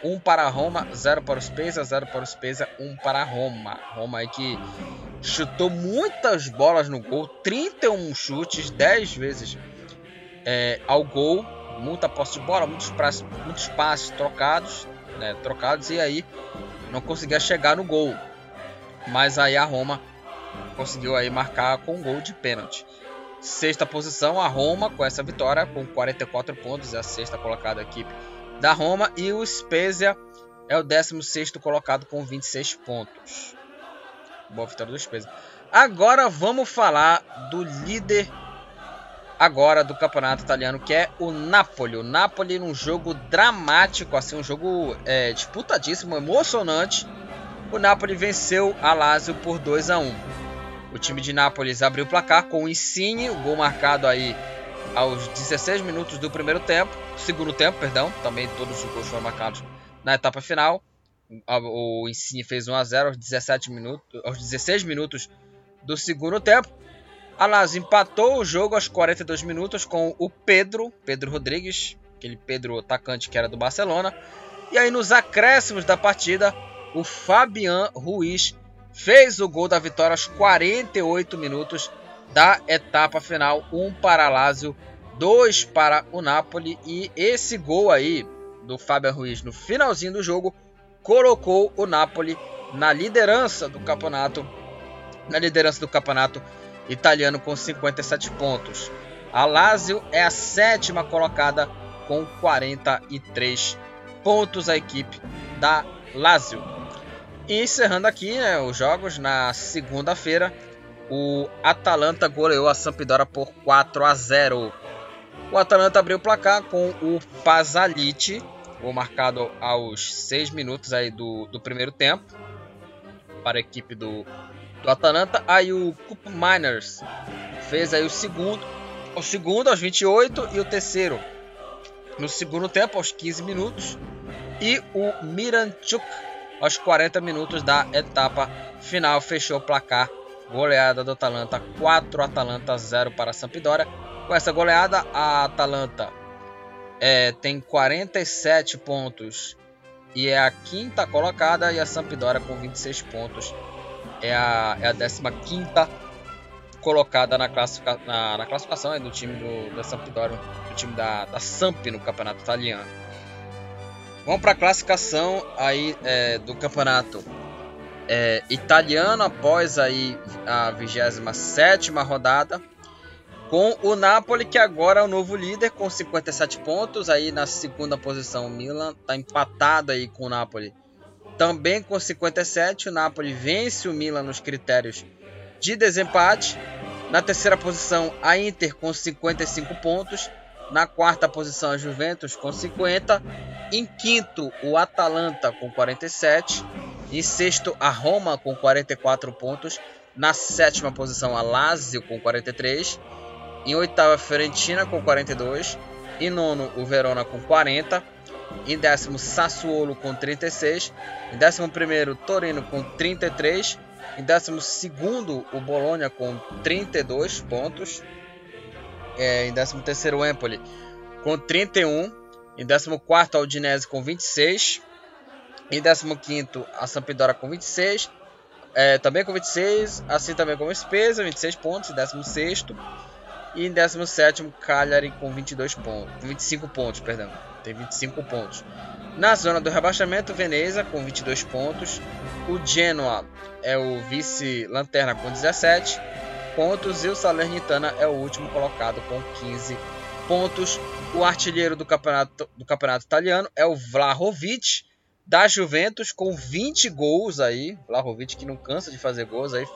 1 para a Roma, 0 para o Spezia, 0 para o Spezia, 1 para a Roma. Roma aí que chutou muitas bolas no gol, 31 chutes, 10 vezes é, ao gol, muita posse de bola, muitos passes, muitos passes trocados, né, trocados e aí não conseguia chegar no gol. Mas aí a Roma conseguiu aí marcar com um gol de pênalti. Sexta posição, a Roma com essa vitória, com 44 pontos, é a sexta colocada equipe da Roma. E o Spezia é o 16 colocado com 26 pontos. Boa vitória do Spezia. Agora vamos falar do líder agora do campeonato italiano, que é o Napoli. O Napoli num jogo dramático, assim, um jogo é, disputadíssimo, emocionante. O Napoli venceu a Lazio por 2 a 1. O time de Nápoles abriu o placar com o Insigne, o gol marcado aí aos 16 minutos do primeiro tempo, segundo tempo, perdão, também todos os gols foram marcados na etapa final. O Insigne fez 1 a 0 aos 17 minutos, aos 16 minutos do segundo tempo. A Lazio empatou o jogo aos 42 minutos com o Pedro, Pedro Rodrigues, aquele Pedro atacante que era do Barcelona. E aí nos acréscimos da partida, o Fabian Ruiz fez o gol da vitória aos 48 minutos da etapa final, 1 um para Lazio, 2 para o Napoli e esse gol aí do Fabian Ruiz no finalzinho do jogo colocou o Napoli na liderança do campeonato, na liderança do campeonato italiano com 57 pontos. A Lazio é a sétima colocada com 43 pontos a equipe da Lazio. E encerrando aqui né, os jogos na segunda-feira, o Atalanta goleou a Sampdoria por 4 a 0. O Atalanta abriu o placar com o Pazalic, o marcado aos 6 minutos aí do, do primeiro tempo para a equipe do do Atalanta. Aí o Cup Miners fez aí o segundo, o segundo aos 28 e o terceiro no segundo tempo aos 15 minutos e o Miranchuk aos 40 minutos da etapa final fechou o placar. Goleada do Atalanta 4 Atalanta 0 para a Sampdoria. Com essa goleada a Atalanta é, tem 47 pontos e é a quinta colocada e a Sampdoria com 26 pontos é a, é a 15 colocada na, classifica, na, na classificação é do time do, da Sampdoria, do time da, da Samp no campeonato italiano. Vamos para a classificação aí é, do campeonato é, italiano após aí a 27 rodada com o Napoli que agora é o novo líder com 57 pontos aí na segunda posição o Milan está empatado aí com o Napoli também com 57, o Napoli vence o Milan nos critérios de desempate. Na terceira posição, a Inter com 55 pontos. Na quarta posição, a Juventus com 50. Em quinto, o Atalanta com 47. Em sexto, a Roma com 44 pontos. Na sétima posição, a Lazio com 43. Em oitava, a Fiorentina com 42. Em nono, o Verona com 40. Em décimo, Sassuolo com 36. Em décimo primeiro, Torino com 33. Em décimo segundo, o Bologna com 32 pontos. É, em décimo terceiro, o Empoli com 31. Em décimo quarto, a Udinese com 26. Em décimo quinto, a Sampdoria com 26. É, também com 26, assim também como Spezia, 26 pontos, em 16 e em 17 Cagliari com 22 pontos, 25 pontos, perdão tem 25 pontos. Na zona do rebaixamento, Veneza com 22 pontos. O Genoa é o vice-lanterna com 17 pontos. E o Salernitana é o último colocado com 15 pontos. O artilheiro do campeonato, do campeonato italiano é o Vlahovic, da Juventus, com 20 gols aí. Vlahovic que não cansa de fazer gols aí.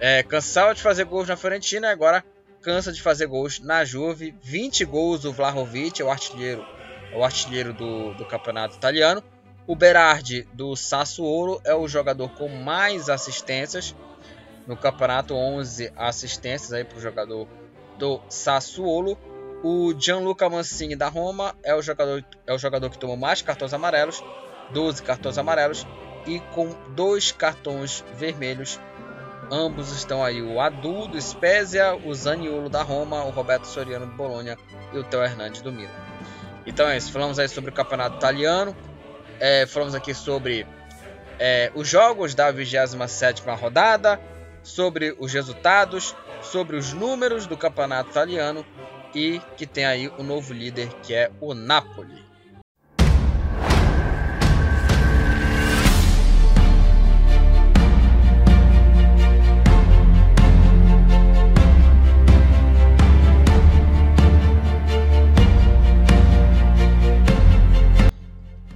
É, cansava de fazer gols na Fiorentina, agora cansa de fazer gols na Juve. 20 gols o Vlahovic, é o artilheiro é o artilheiro do, do campeonato italiano. O Berardi do Sassuolo é o jogador com mais assistências no campeonato, 11 assistências aí para o jogador do Sassuolo. O Gianluca Mancini da Roma é o jogador, é o jogador que tomou mais cartões amarelos, 12 cartões amarelos e com dois cartões vermelhos Ambos estão aí o Adu do Spezia, o Zaniolo da Roma, o Roberto Soriano do Bologna e o Theo Hernandes do Milan. Então é isso, falamos aí sobre o campeonato italiano, é, falamos aqui sobre é, os jogos da 27 rodada, sobre os resultados, sobre os números do campeonato italiano e que tem aí o novo líder que é o Napoli.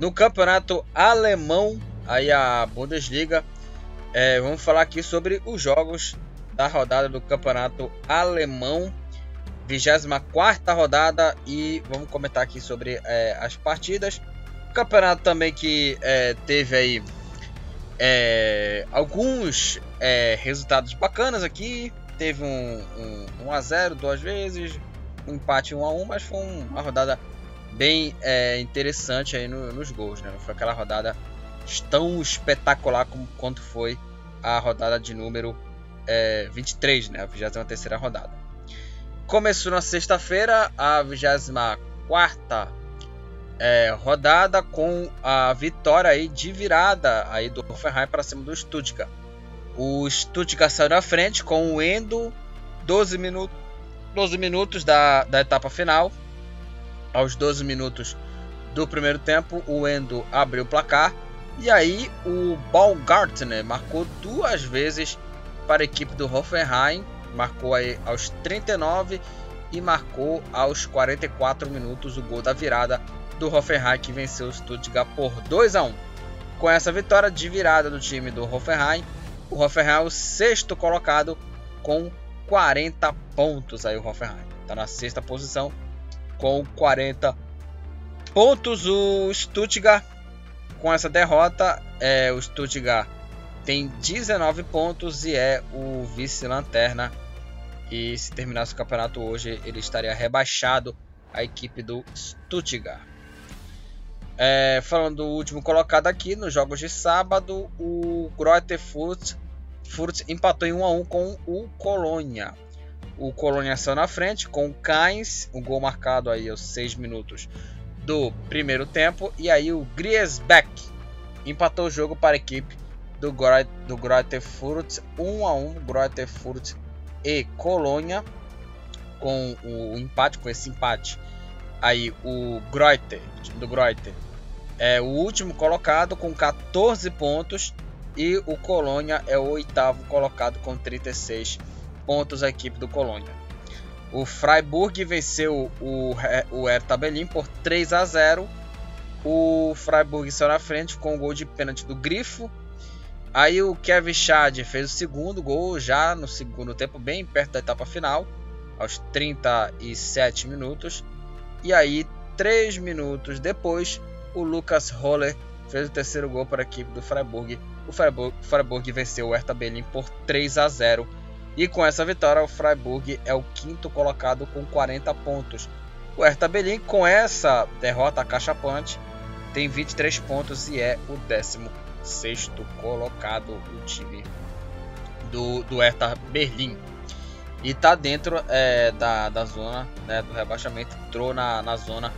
No campeonato alemão, aí a Bundesliga, é, vamos falar aqui sobre os jogos da rodada do campeonato alemão, 24 rodada, e vamos comentar aqui sobre é, as partidas. Campeonato também que é, teve aí é, alguns é, resultados bacanas aqui. Teve um, um, 1 a 0 duas vezes, um empate 1 a 1 mas foi uma rodada bem é, interessante aí no, nos gols, né? Não foi aquela rodada tão espetacular como quanto foi a rodada de número é, 23, né? A 23 rodada. Começou na sexta-feira a 24 é, rodada com a vitória aí de virada aí do Hoffenheim para cima do Stuttgart. O Stuttgart saiu na frente com o Endo 12 minutos 12 minutos da, da etapa final aos 12 minutos do primeiro tempo, o Endo abriu o placar e aí o Baumgartner marcou duas vezes para a equipe do Hoffenheim, marcou aí aos 39 e marcou aos 44 minutos o gol da virada do Hoffenheim que venceu o Stuttgart por 2 a 1. Com essa vitória de virada do time do Hoffenheim, o Hoffenheim é o sexto colocado com 40 pontos aí o Hoffenheim. Está na sexta posição com 40 pontos. O Stuttgart, com essa derrota, é, o Stuttgart tem 19 pontos e é o vice-lanterna. E se terminasse o campeonato hoje, ele estaria rebaixado a equipe do Stuttgart. É, falando do último colocado aqui, nos jogos de sábado, o Greuther Furt, Furt empatou em 1 a 1 com o Colônia o Colônia saiu na frente com o Kainz, o gol marcado aí aos 6 minutos do primeiro tempo. E aí o Griesbeck empatou o jogo para a equipe do, do Greuther Furt 1 a 1 Greuther Furt e Colônia com o empate, com esse empate. Aí o Greuther, do Greuther, é o último colocado com 14 pontos e o Colônia é o oitavo colocado com 36 pontos pontos a equipe do Colônia. O Freiburg venceu o, o Hertha por 3 a 0. O Freiburg saiu na frente com o gol de pênalti do Grifo. Aí o Kevin Schad fez o segundo gol já no segundo tempo, bem perto da etapa final, aos 37 minutos. E aí, 3 minutos depois, o Lucas Roller fez o terceiro gol para a equipe do Freiburg. O Freiburg, o Freiburg venceu o Hertha Berlim por 3 a 0 e com essa vitória, o Freiburg é o quinto colocado com 40 pontos. O Hertha Berlim, com essa derrota cachapante, tem 23 pontos e é o 16 colocado o time do, do Hertha Berlim. E está dentro é, da, da zona né, do rebaixamento, entrou na, na zona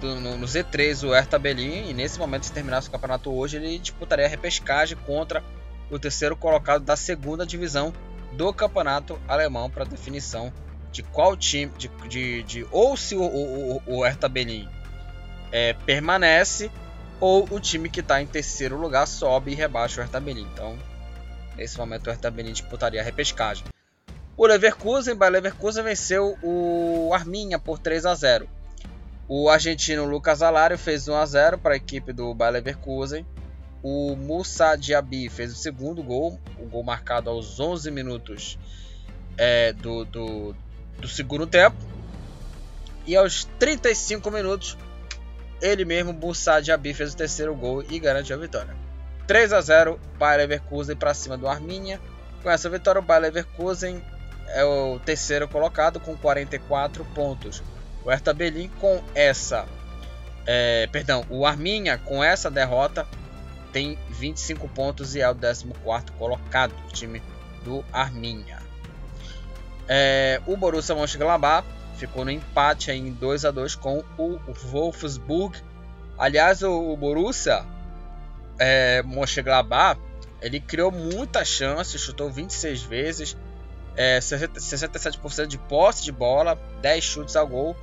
do, no, no, Z3 o Hertha Berlim. E nesse momento, se terminasse o campeonato hoje, ele disputaria a repescagem contra o terceiro colocado da segunda divisão do campeonato alemão para definição de qual time, de, de, de ou se o, o, o Hertha Berlin é, permanece ou o time que está em terceiro lugar sobe e rebaixa o Hertha Berlin. Então, nesse momento o Hertha Berlin disputaria a repescagem. O Leverkusen, o Leverkusen venceu o Arminha por 3 a 0. O argentino Lucas Alário fez 1 a 0 para a equipe do Bayer Leverkusen. O Moussa Diaby fez o segundo gol, o gol marcado aos 11 minutos é, do, do, do segundo tempo. E aos 35 minutos, ele mesmo, Moussa Diaby, fez o terceiro gol e garante a vitória. 3 a 0 para Leverkusen para cima do Arminia. Com essa vitória, o Bayer Leverkusen é o terceiro colocado com 44 pontos. O Hertha Berlin com essa, é, perdão, o Arminia com essa derrota tem 25 pontos e é o 14 colocado. O time do Arminia. É, o Borussia Mönchengladbach ficou no empate em 2 a 2 com o Wolfsburg. Aliás, o, Borussia é, Mönchengladbach ele criou muitas chances, chutou 26 vezes, é, 67% de posse de bola, 10 chutes ao gol,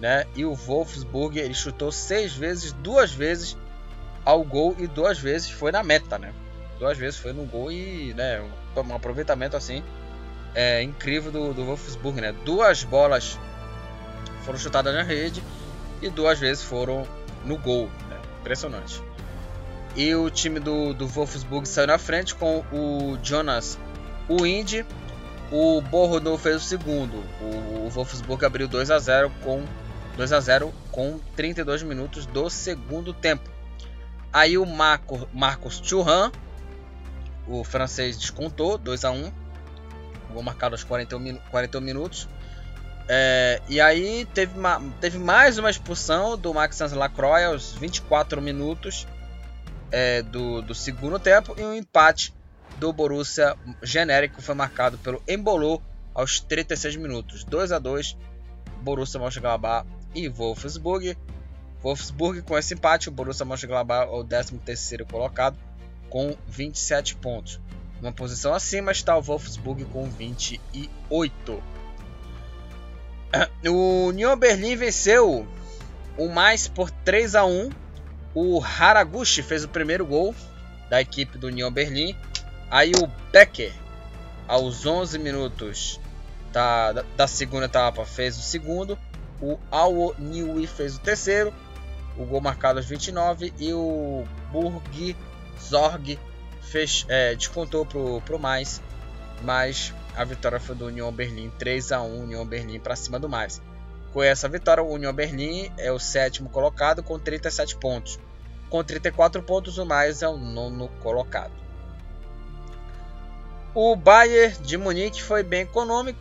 né? E o Wolfsburg ele chutou 6 vezes, duas vezes ao gol e duas vezes foi na meta, né? Duas vezes foi no gol e, né, um aproveitamento assim é, incrível do, do Wolfsburg, né? Duas bolas foram chutadas na rede e duas vezes foram no gol, né? Impressionante. E o time do, do Wolfsburg saiu na frente com o Jonas o Indy. O Borro fez o segundo. O, o Wolfsburg abriu 2 a 0 com 2 a 0 com 32 minutos do segundo tempo. Aí o Marco, Marcos Thuram, o francês, descontou 2 a 1 Gol marcado aos 41, 41 minutos. É, e aí teve, uma, teve mais uma expulsão do Maxence Lacroix aos 24 minutos é, do, do segundo tempo e um empate do Borussia genérico foi marcado pelo Embolou aos 36 minutos. 2 a 2 Borussia Mönchengladbach e Wolfsburg. Wolfsburg com esse empate, o Borussia Mönchengladbach é o 13º colocado com 27 pontos. Uma posição acima está o Wolfsburg com 28. O Union Berlin venceu o mais por 3 a 1 o Haraguchi fez o primeiro gol da equipe do União Berlim. Aí o Becker, aos 11 minutos da, da segunda etapa, fez o segundo. O Awo Niui fez o terceiro. O gol marcado aos 29. E o Burg Zorg fez, é, descontou pro, pro mais. Mas a vitória foi do União Berlim 3 a 1 União Berlim para cima do mais. Com essa vitória, o União Berlim é o sétimo colocado com 37 pontos. Com 34 pontos, o mais é o nono colocado. O Bayern de Munique foi bem econômico,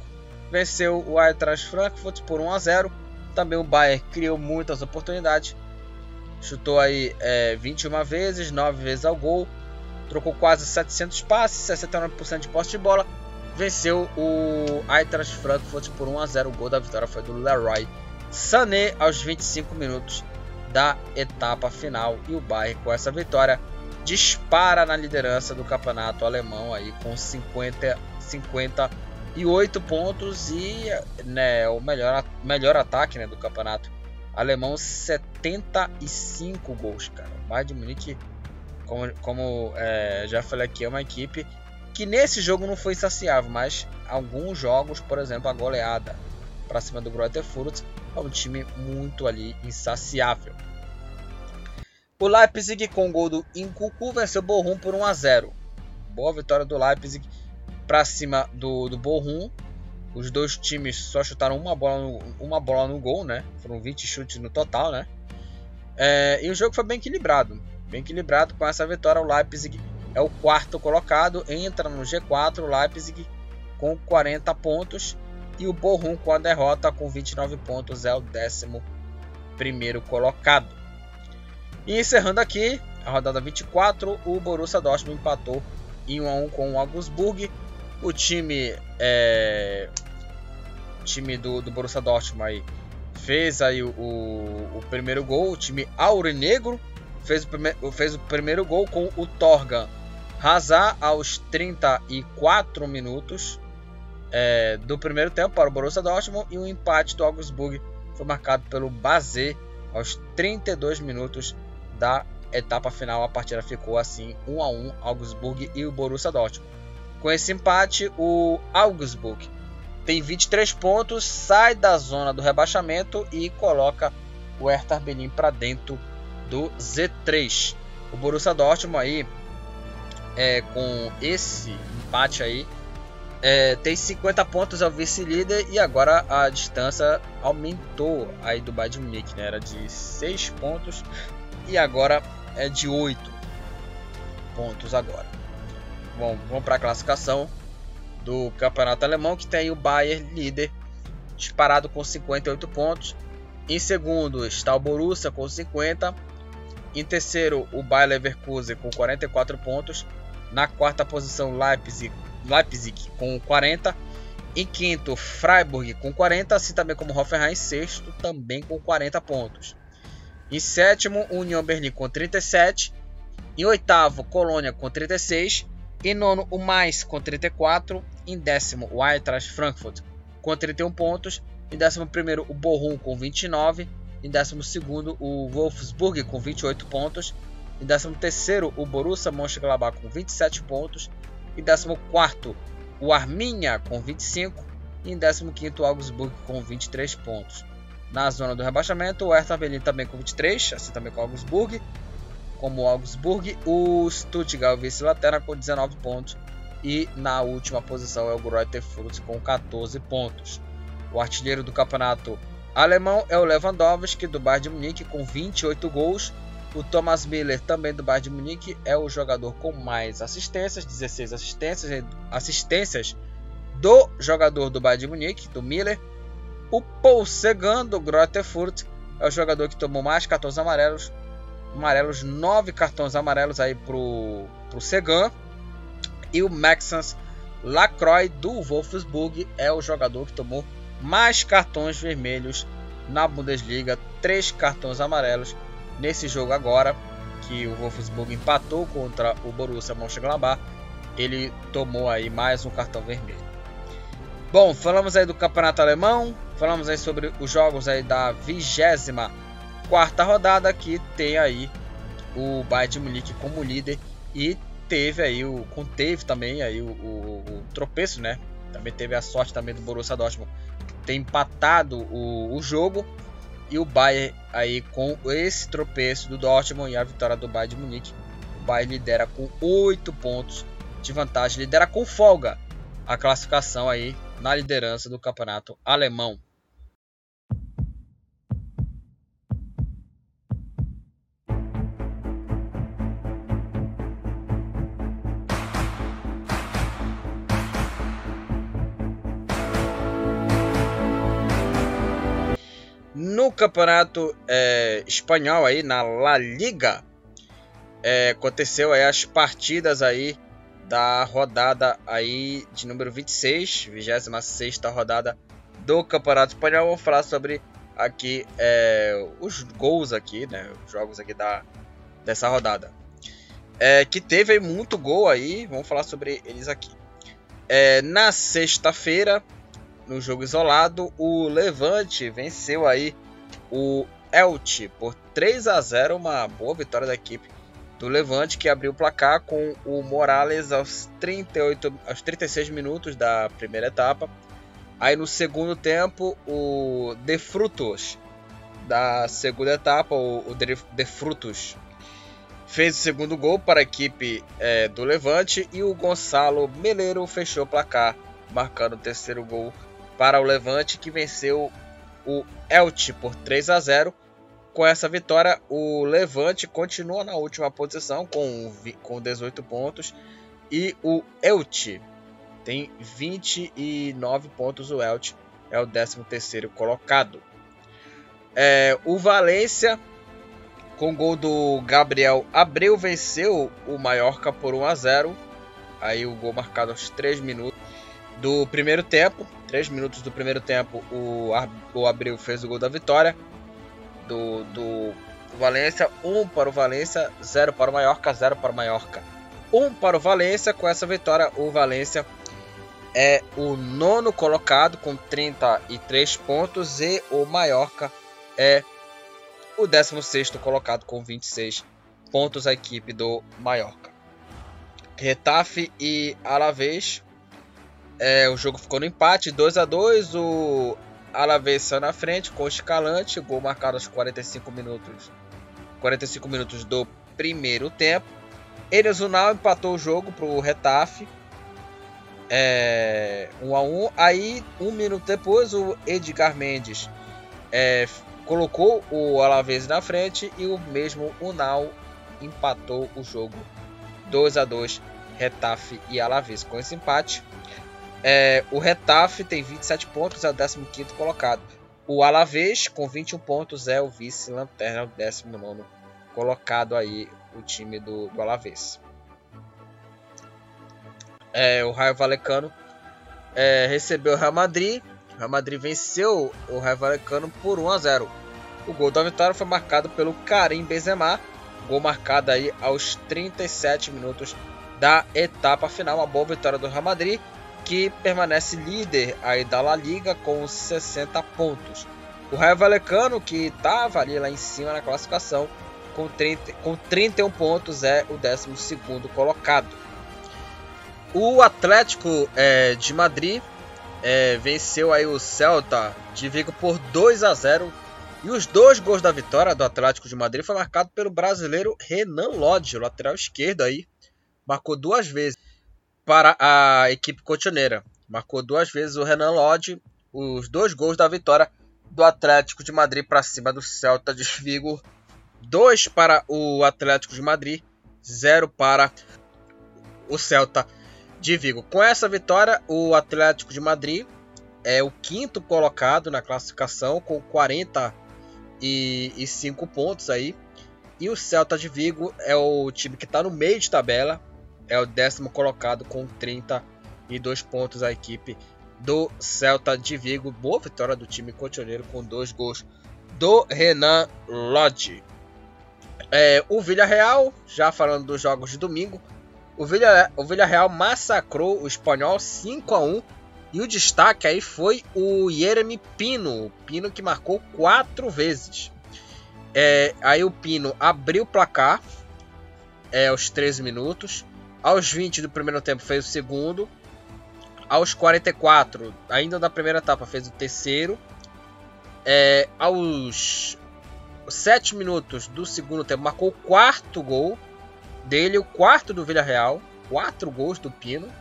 venceu o Eintracht Frankfurt por 1 a 0. Também o Bayern criou muitas oportunidades, chutou aí é, 21 vezes, 9 vezes ao gol, trocou quase 700 passes, 69% de posse de bola, venceu o Eintracht Frankfurt por 1 a 0. O gol da vitória foi do Leroy Sané aos 25 minutos da etapa final. E o Bayern com essa vitória dispara na liderança do campeonato alemão aí com 50 58 pontos e né, o melhor melhor ataque né, do campeonato alemão 75 gols cara o Bayern de Munique como, como é, já falei aqui é uma equipe que nesse jogo não foi insaciável, mas alguns jogos, por exemplo, a goleada para cima do Greuther Fürth é um time muito ali insaciável. O Leipzig com o gol do Incucu venceu o Bochum por 1 a 0. Boa vitória do Leipzig para cima do, do. Os dois times só chutaram uma bola, no, uma bola no gol, né? Foram 20 chutes no total, né? É, e o jogo foi bem equilibrado. Bem equilibrado com essa vitória. O Leipzig é o quarto colocado, entra no G4, o Leipzig com 40 pontos e o Bochum com a derrota com 29 pontos é o décimo primeiro colocado. E encerrando aqui a rodada 24, o Borussia Dortmund empatou em 1 a 1 com o Augsburg. O time é, time do, do Borussia Dortmund aí fez aí o, o, o primeiro gol, o time aurinegro fez o, primeiro, fez o primeiro gol com o Torgan Hazard aos 34 minutos é, do primeiro tempo para o Borussia Dortmund e o empate do Augsburg foi marcado pelo Bazé aos 32 minutos da etapa final. A partida ficou assim 1 a 1 Augsburg e o Borussia Dortmund. Com esse empate, o Augsburg tem 23 pontos, sai da zona do rebaixamento e coloca o Hertha Berlim para dentro do Z3. O Borussia Dortmund aí é, com esse empate aí, é, tem 50 pontos ao vice-líder e agora a distância aumentou aí do Bayern de Munique, né? Era de 6 pontos e agora é de 8 pontos agora. Bom, vamos para a classificação do campeonato alemão que tem o Bayern líder disparado com 58 pontos. Em segundo está o Borussia com 50. Em terceiro, o Bayer Leverkusen com 44 pontos. Na quarta posição, Leipzig Leipzig com 40. Em quinto, Freiburg com 40, assim também como Hoffenheim. Sexto, também com 40 pontos. Em sétimo, União Berlim com 37. Em oitavo, Colônia com 36. Em nono, o Mais com 34. Em décimo, o Eintracht Frankfurt com 31 pontos. Em décimo primeiro, o Bochum com 29. Em décimo segundo, o Wolfsburg com 28 pontos. Em décimo terceiro, o Borussia Mönchengladbach com 27 pontos. Em décimo quarto, o Arminia com 25. E em décimo quinto, o Augsburg com 23 pontos. Na zona do rebaixamento, o Hertha Berlin também com 23, assim também com o Augsburg. Como o Augsburg, o Stuttgart vice-lanterna com 19 pontos. E na última posição é o Greuther com 14 pontos. O artilheiro do campeonato alemão é o Lewandowski do Bayern de Munique com 28 gols. O Thomas Miller, também do Bayern de Munique, é o jogador com mais assistências, 16 assistências, assistências do jogador do Bayern de Munique, do Miller. O Paul Segan do Greuther é o jogador que tomou mais cartões amarelos, amarelos, nove cartões amarelos aí pro pro Segan. E o Maxence Lacroix do Wolfsburg é o jogador que tomou mais cartões vermelhos na Bundesliga, três cartões amarelos nesse jogo agora que o Wolfsburg empatou contra o Borussia Mönchengladbach, ele tomou aí mais um cartão vermelho. Bom, falamos aí do campeonato alemão, falamos aí sobre os jogos aí da 24 quarta rodada que tem aí o Bayern de Munique como líder e teve aí o conteve também aí o, o, o, tropeço, né? Também teve a sorte também do Borussia Dortmund ter empatado o, o jogo e o Bayern aí com esse tropeço do Dortmund e a vitória do Bayern de Munique, o Bayern lidera com 8 pontos de vantagem, lidera com folga a classificação aí na liderança do campeonato alemão. No campeonato é, espanhol aí na La Liga é, aconteceu aí as partidas aí da rodada aí de número 26, 26 rodada do Campeonato Espanhol. Vou falar sobre aqui é, os gols aqui, né, os jogos aqui da dessa rodada. É, que teve muito gol aí, vamos falar sobre eles aqui. É, na sexta-feira, no jogo isolado, o Levante venceu aí o Elche por 3 a 0, uma boa vitória da equipe do Levante, que abriu o placar com o Morales aos, 38, aos 36 minutos da primeira etapa. Aí no segundo tempo, o De Frutos da segunda etapa, o, De Frutos, fez o segundo gol para a equipe é, do Levante e o Gonçalo Meleiro fechou o placar, marcando o terceiro gol para o Levante, que venceu o Elche por 3 a 0 com essa vitória, o Levante continua na última posição com, com 18 pontos e o Elche tem 29 pontos. O Elche é o 13º colocado. É, o Valência, com gol do Gabriel Abreu, venceu o Mallorca por 1 a 0. Aí o gol marcado aos 3 minutos do primeiro tempo. 3 minutos do primeiro tempo, o, o Abreu fez o gol da vitória do, do Valência, 1 um para o Valência, 0 para o Mallorca, 0 para o Mallorca. 1 um para o Valência, com essa vitória o Valência é o nono colocado com 33 pontos e o Mallorca é o 16 colocado com 26 pontos a equipe do Mallorca. Retafe e Alavés. É, o jogo ficou no empate, 2 a 2 O Alavés saiu na frente com o Escalante, gol marcado aos 45 minutos. 45 minutos do primeiro tempo. Enes Unal empatou o jogo para o Retafe. É, 1 a 1 Aí, um minuto depois, o Edgar Mendes é, colocou o Alavés na frente e o mesmo Unal empatou o jogo 2 a 2 Retafe e Alavés. Com esse empate, é, o Retafe tem 27 pontos, é o 15 colocado. O Alavés, com 21 pontos, é o vice-lanterna, é o 19 colocado aí, o time do, do Alavés. é, o Raio Valecano é, recebeu o Real Madrid. O Real Madrid venceu o Raio Valecano por 1 a 0. O gol da vitória foi marcado pelo Karim Benzema, gol marcado aí aos 37 minutos da etapa final. Uma boa vitória do Real Madrid, que permanece líder aí da La Liga com 60 pontos. O Raio Valecano, que estava ali lá em cima na classificação, com, 30, com 31 pontos, é o 12 colocado. O Atlético é, de Madrid é, venceu aí o Celta de Vigo por 2 a 0 e os dois gols da vitória do Atlético de Madrid foi marcado pelo brasileiro Renan Lodge, lateral esquerdo aí, marcou duas vezes para a equipe cotoneira. Marcou duas vezes o Renan Lodge, os dois gols da vitória do Atlético de Madrid para cima do Celta de Vigo. Dois para o Atlético de Madrid, zero para o Celta de Vigo. Com essa vitória, o Atlético de Madrid é o quinto colocado na classificação com 45 pontos aí. E o Celta de Vigo é o time que está no meio de tabela, é o décimo colocado com 32 pontos a equipe do Celta de Vigo. Boa vitória do time cotioneiro com dois gols do Renan Lodge. É, o Villarreal, já falando dos jogos de domingo, o, o Villarreal massacrou o espanhol 5 a 1 e o destaque aí foi o Jeremy Pino, Pino que marcou quatro vezes. É, aí o Pino abriu o placar é, aos 13 minutos. Aos 20 do primeiro tempo fez o segundo. Aos 44, ainda na primeira etapa, fez o terceiro. É, aos 7 minutos do segundo tempo, marcou o quarto gol dele, o quarto do Villarreal, quatro gols do Pino,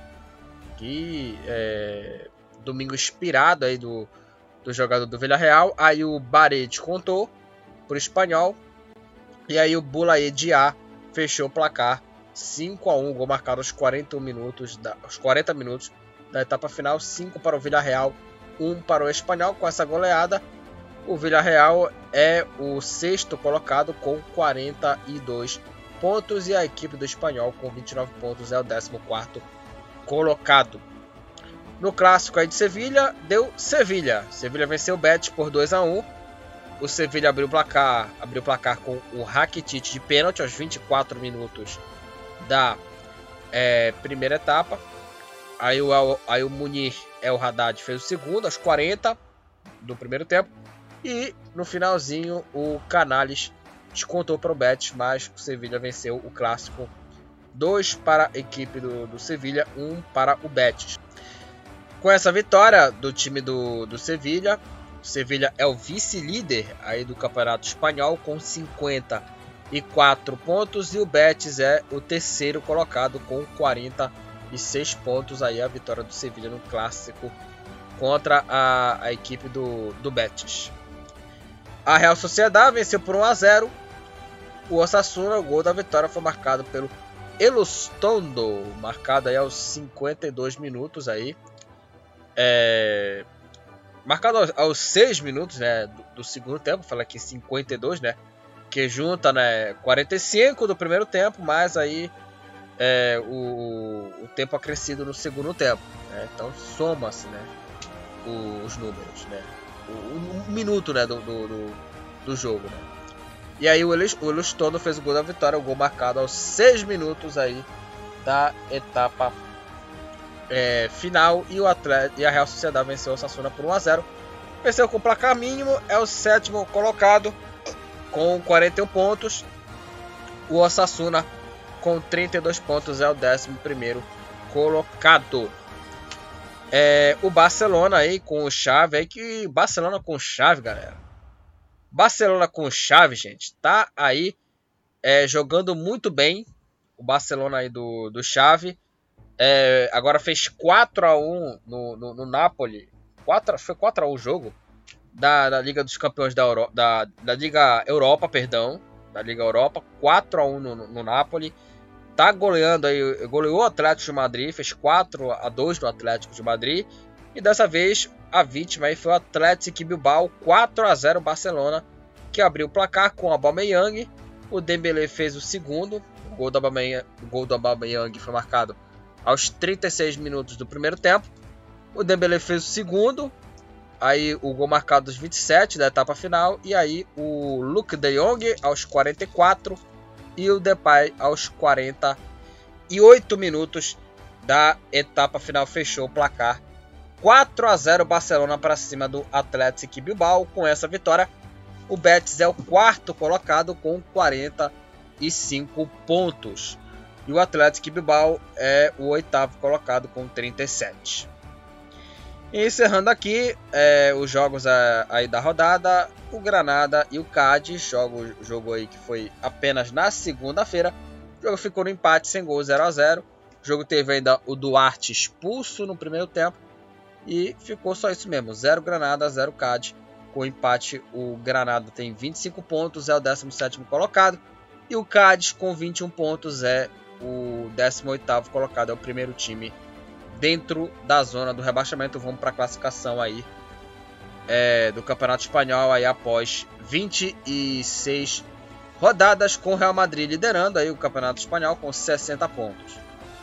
que é, domingo inspirado aí do, do jogador do Villarreal. Aí o Barete contou por espanhol e aí o Bulaê Diá fechou o placar 5 a 1, gol marcado aos 40 minutos da, aos 40 minutos da etapa final, 5 para o Villarreal, 1 para o Espanhol com essa goleada. O Villarreal é o sexto colocado com 42 pontos e a equipe do Espanhol com 29 pontos é o 14 colocado. No clássico aí de Sevilha, deu Sevilha. Sevilha venceu o Betis por 2 a 1. O Sevilha abriu o placar, abriu o placar com o Rakitic de pênalti aos 24 minutos da é, primeira etapa. Aí o, aí o Munir El Haddad fez o segundo aos 40 do primeiro tempo. E no finalzinho o Canales descontou para o Betis, mas o Sevilha venceu o clássico. 2 para a equipe do, do Sevilha, 1 um para o Betis. Com essa vitória do time do, do Sevilha, o Sevilha é o vice-líder aí do Campeonato Espanhol com 54 pontos e o Betis é o terceiro colocado com 46 pontos. Aí a vitória do Sevilha no clássico contra a, a equipe do, do Betis. A Real Sociedade venceu por 1 a 0 o Osasuna, o gol da vitória foi marcado pelo Elustondo, marcado aí aos 52 minutos aí. É... Marcado aos 6 minutos né, do, do segundo tempo, fala aqui 52, né? Que junta né, 45 do primeiro tempo, mais aí é, o, o tempo acrescido no segundo tempo. Né? Então soma-se né, os números, né? O, o, o minuto né, do, do, do, do jogo, né? E aí o Elustono fez o gol da vitória, o gol marcado aos 6 minutos aí da etapa é, final. E, o atleta, e a Real Sociedade venceu o Sassuna por 1 a 0 Venceu com placar mínimo, é o sétimo colocado com 41 pontos. O Osasuna com 32 pontos é o 11 primeiro colocado. É, o Barcelona aí com o Chave aí que Barcelona com chave, galera. Barcelona com chave, gente, tá aí é, jogando muito bem. O Barcelona aí do, do chave. É, agora fez 4 a 1 no, no, no Napoli. 4, foi 4 a 1 o jogo da, da Liga dos Campeões da, Euro, da, da Liga Europa, perdão. Da Liga Europa. 4 a 1 no, no Napoli. Tá goleando aí, goleou o Atlético de Madrid, fez 4 a 2 no Atlético de Madrid. E dessa vez a vítima aí foi o Atlético Bilbao 4 a 0 Barcelona, que abriu o placar com o Aubameyang. O Dembélé fez o segundo. O gol do Aubameyang, gol do Aubameyang foi marcado aos 36 minutos do primeiro tempo. O Dembele fez o segundo, aí o gol marcado aos 27 da etapa final e aí o Luke De Jong aos 44 e o Depay aos 48 minutos da etapa final fechou o placar 4 a 0 Barcelona para cima do Atlético Bilbao. Com essa vitória, o Betis é o quarto colocado com 45 pontos. E o Atlético Bilbao é o oitavo colocado com 37. E encerrando aqui é, os jogos aí da rodada, o Granada e o Cádiz, jogo, jogo aí que foi apenas na segunda-feira. O jogo ficou no empate sem gol 0 a 0 O jogo teve ainda o Duarte expulso no primeiro tempo. E ficou só isso mesmo: 0 Granada, 0 Cádiz. Com empate, o Granada tem 25 pontos, é o 17 colocado. E o Cádiz, com 21 pontos, é o 18 colocado, é o primeiro time dentro da zona do rebaixamento. Vamos para a classificação aí é, do Campeonato Espanhol aí após 26 rodadas com o Real Madrid liderando aí o Campeonato Espanhol com 60 pontos.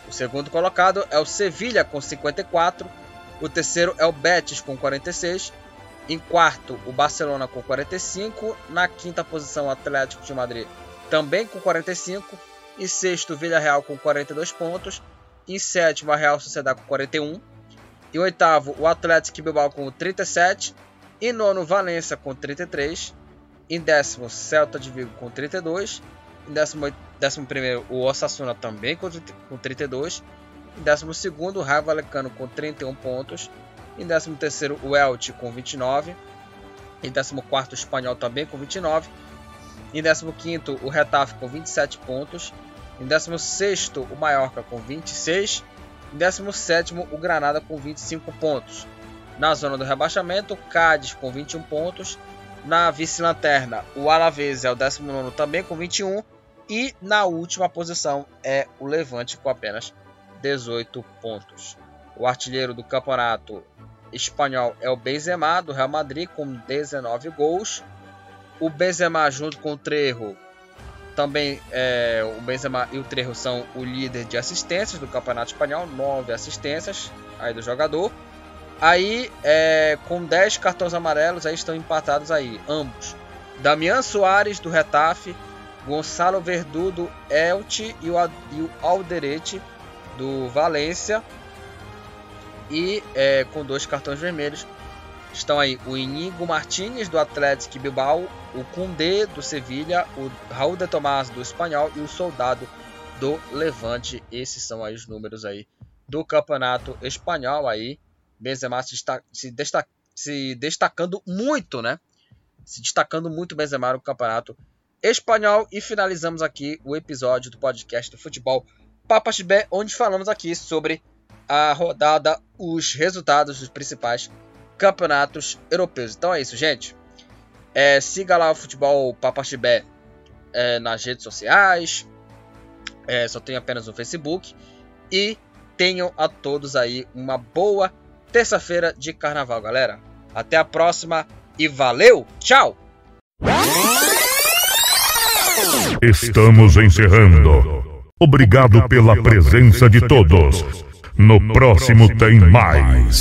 O segundo colocado é o Sevilha com 54 o terceiro é o Betis com 46. Em quarto, o Barcelona com 45. Na quinta posição, o Atlético de Madrid também com 45. Em sexto, o Villarreal com 42 pontos. Em sétimo, a Real Sociedade com 41. Em oitavo, o Atlético Bilbao com 37. Em nono, Valência com 33. Em décimo, Celta de Vigo com 32. Em décimo, décimo primeiro, o Osasuna também com 32. Em 12 o Raio Vallecano com 31 pontos. Em 13 o Elche com 29. Em 14 o Espanhol também com 29. Em 15 o Retafe com 27 pontos. Em 16 o Mallorca com 26. Em 17 o Granada com 25 pontos. Na zona do rebaixamento, o Cádiz com 21 pontos. Na vice-lanterna, o Alavés é o 19 também com 21. E na última posição é o Levante com apenas 18 pontos. O artilheiro do campeonato espanhol é o Benzema, do Real Madrid, com 19 gols. O Benzema, junto com o Trejo, também é, o Benzema e o Trejo são o líder de assistências do campeonato espanhol, 9 assistências aí do jogador. Aí, é, com 10 cartões amarelos, aí estão empatados aí, ambos. Damian Soares, do Retafe, Gonçalo Verdu, do Elche e o, o Alderete, do Valência. E é, com dois cartões vermelhos estão aí o Inigo Martínez do Atlético Bilbao, o Cundé do Sevilha, o Raul de Tomás do Espanhol e o Soldado do Levante. Esses são aí os números aí do campeonato espanhol aí. Benzema se, está, se, destaca, se destacando muito, né? Se destacando muito Benzema no campeonato espanhol. E finalizamos aqui o episódio do podcast do futebol Papas B, onde falamos aqui sobre a rodada, os resultados dos principais campeonatos europeus. Então é isso, gente. É, siga lá o futebol Papas B é, nas redes sociais. É, só tem apenas no Facebook. E tenham a todos aí uma boa terça-feira de carnaval, galera. Até a próxima e valeu! Tchau!
Estamos encerrando. Obrigado pela presença de todos. No próximo tem mais.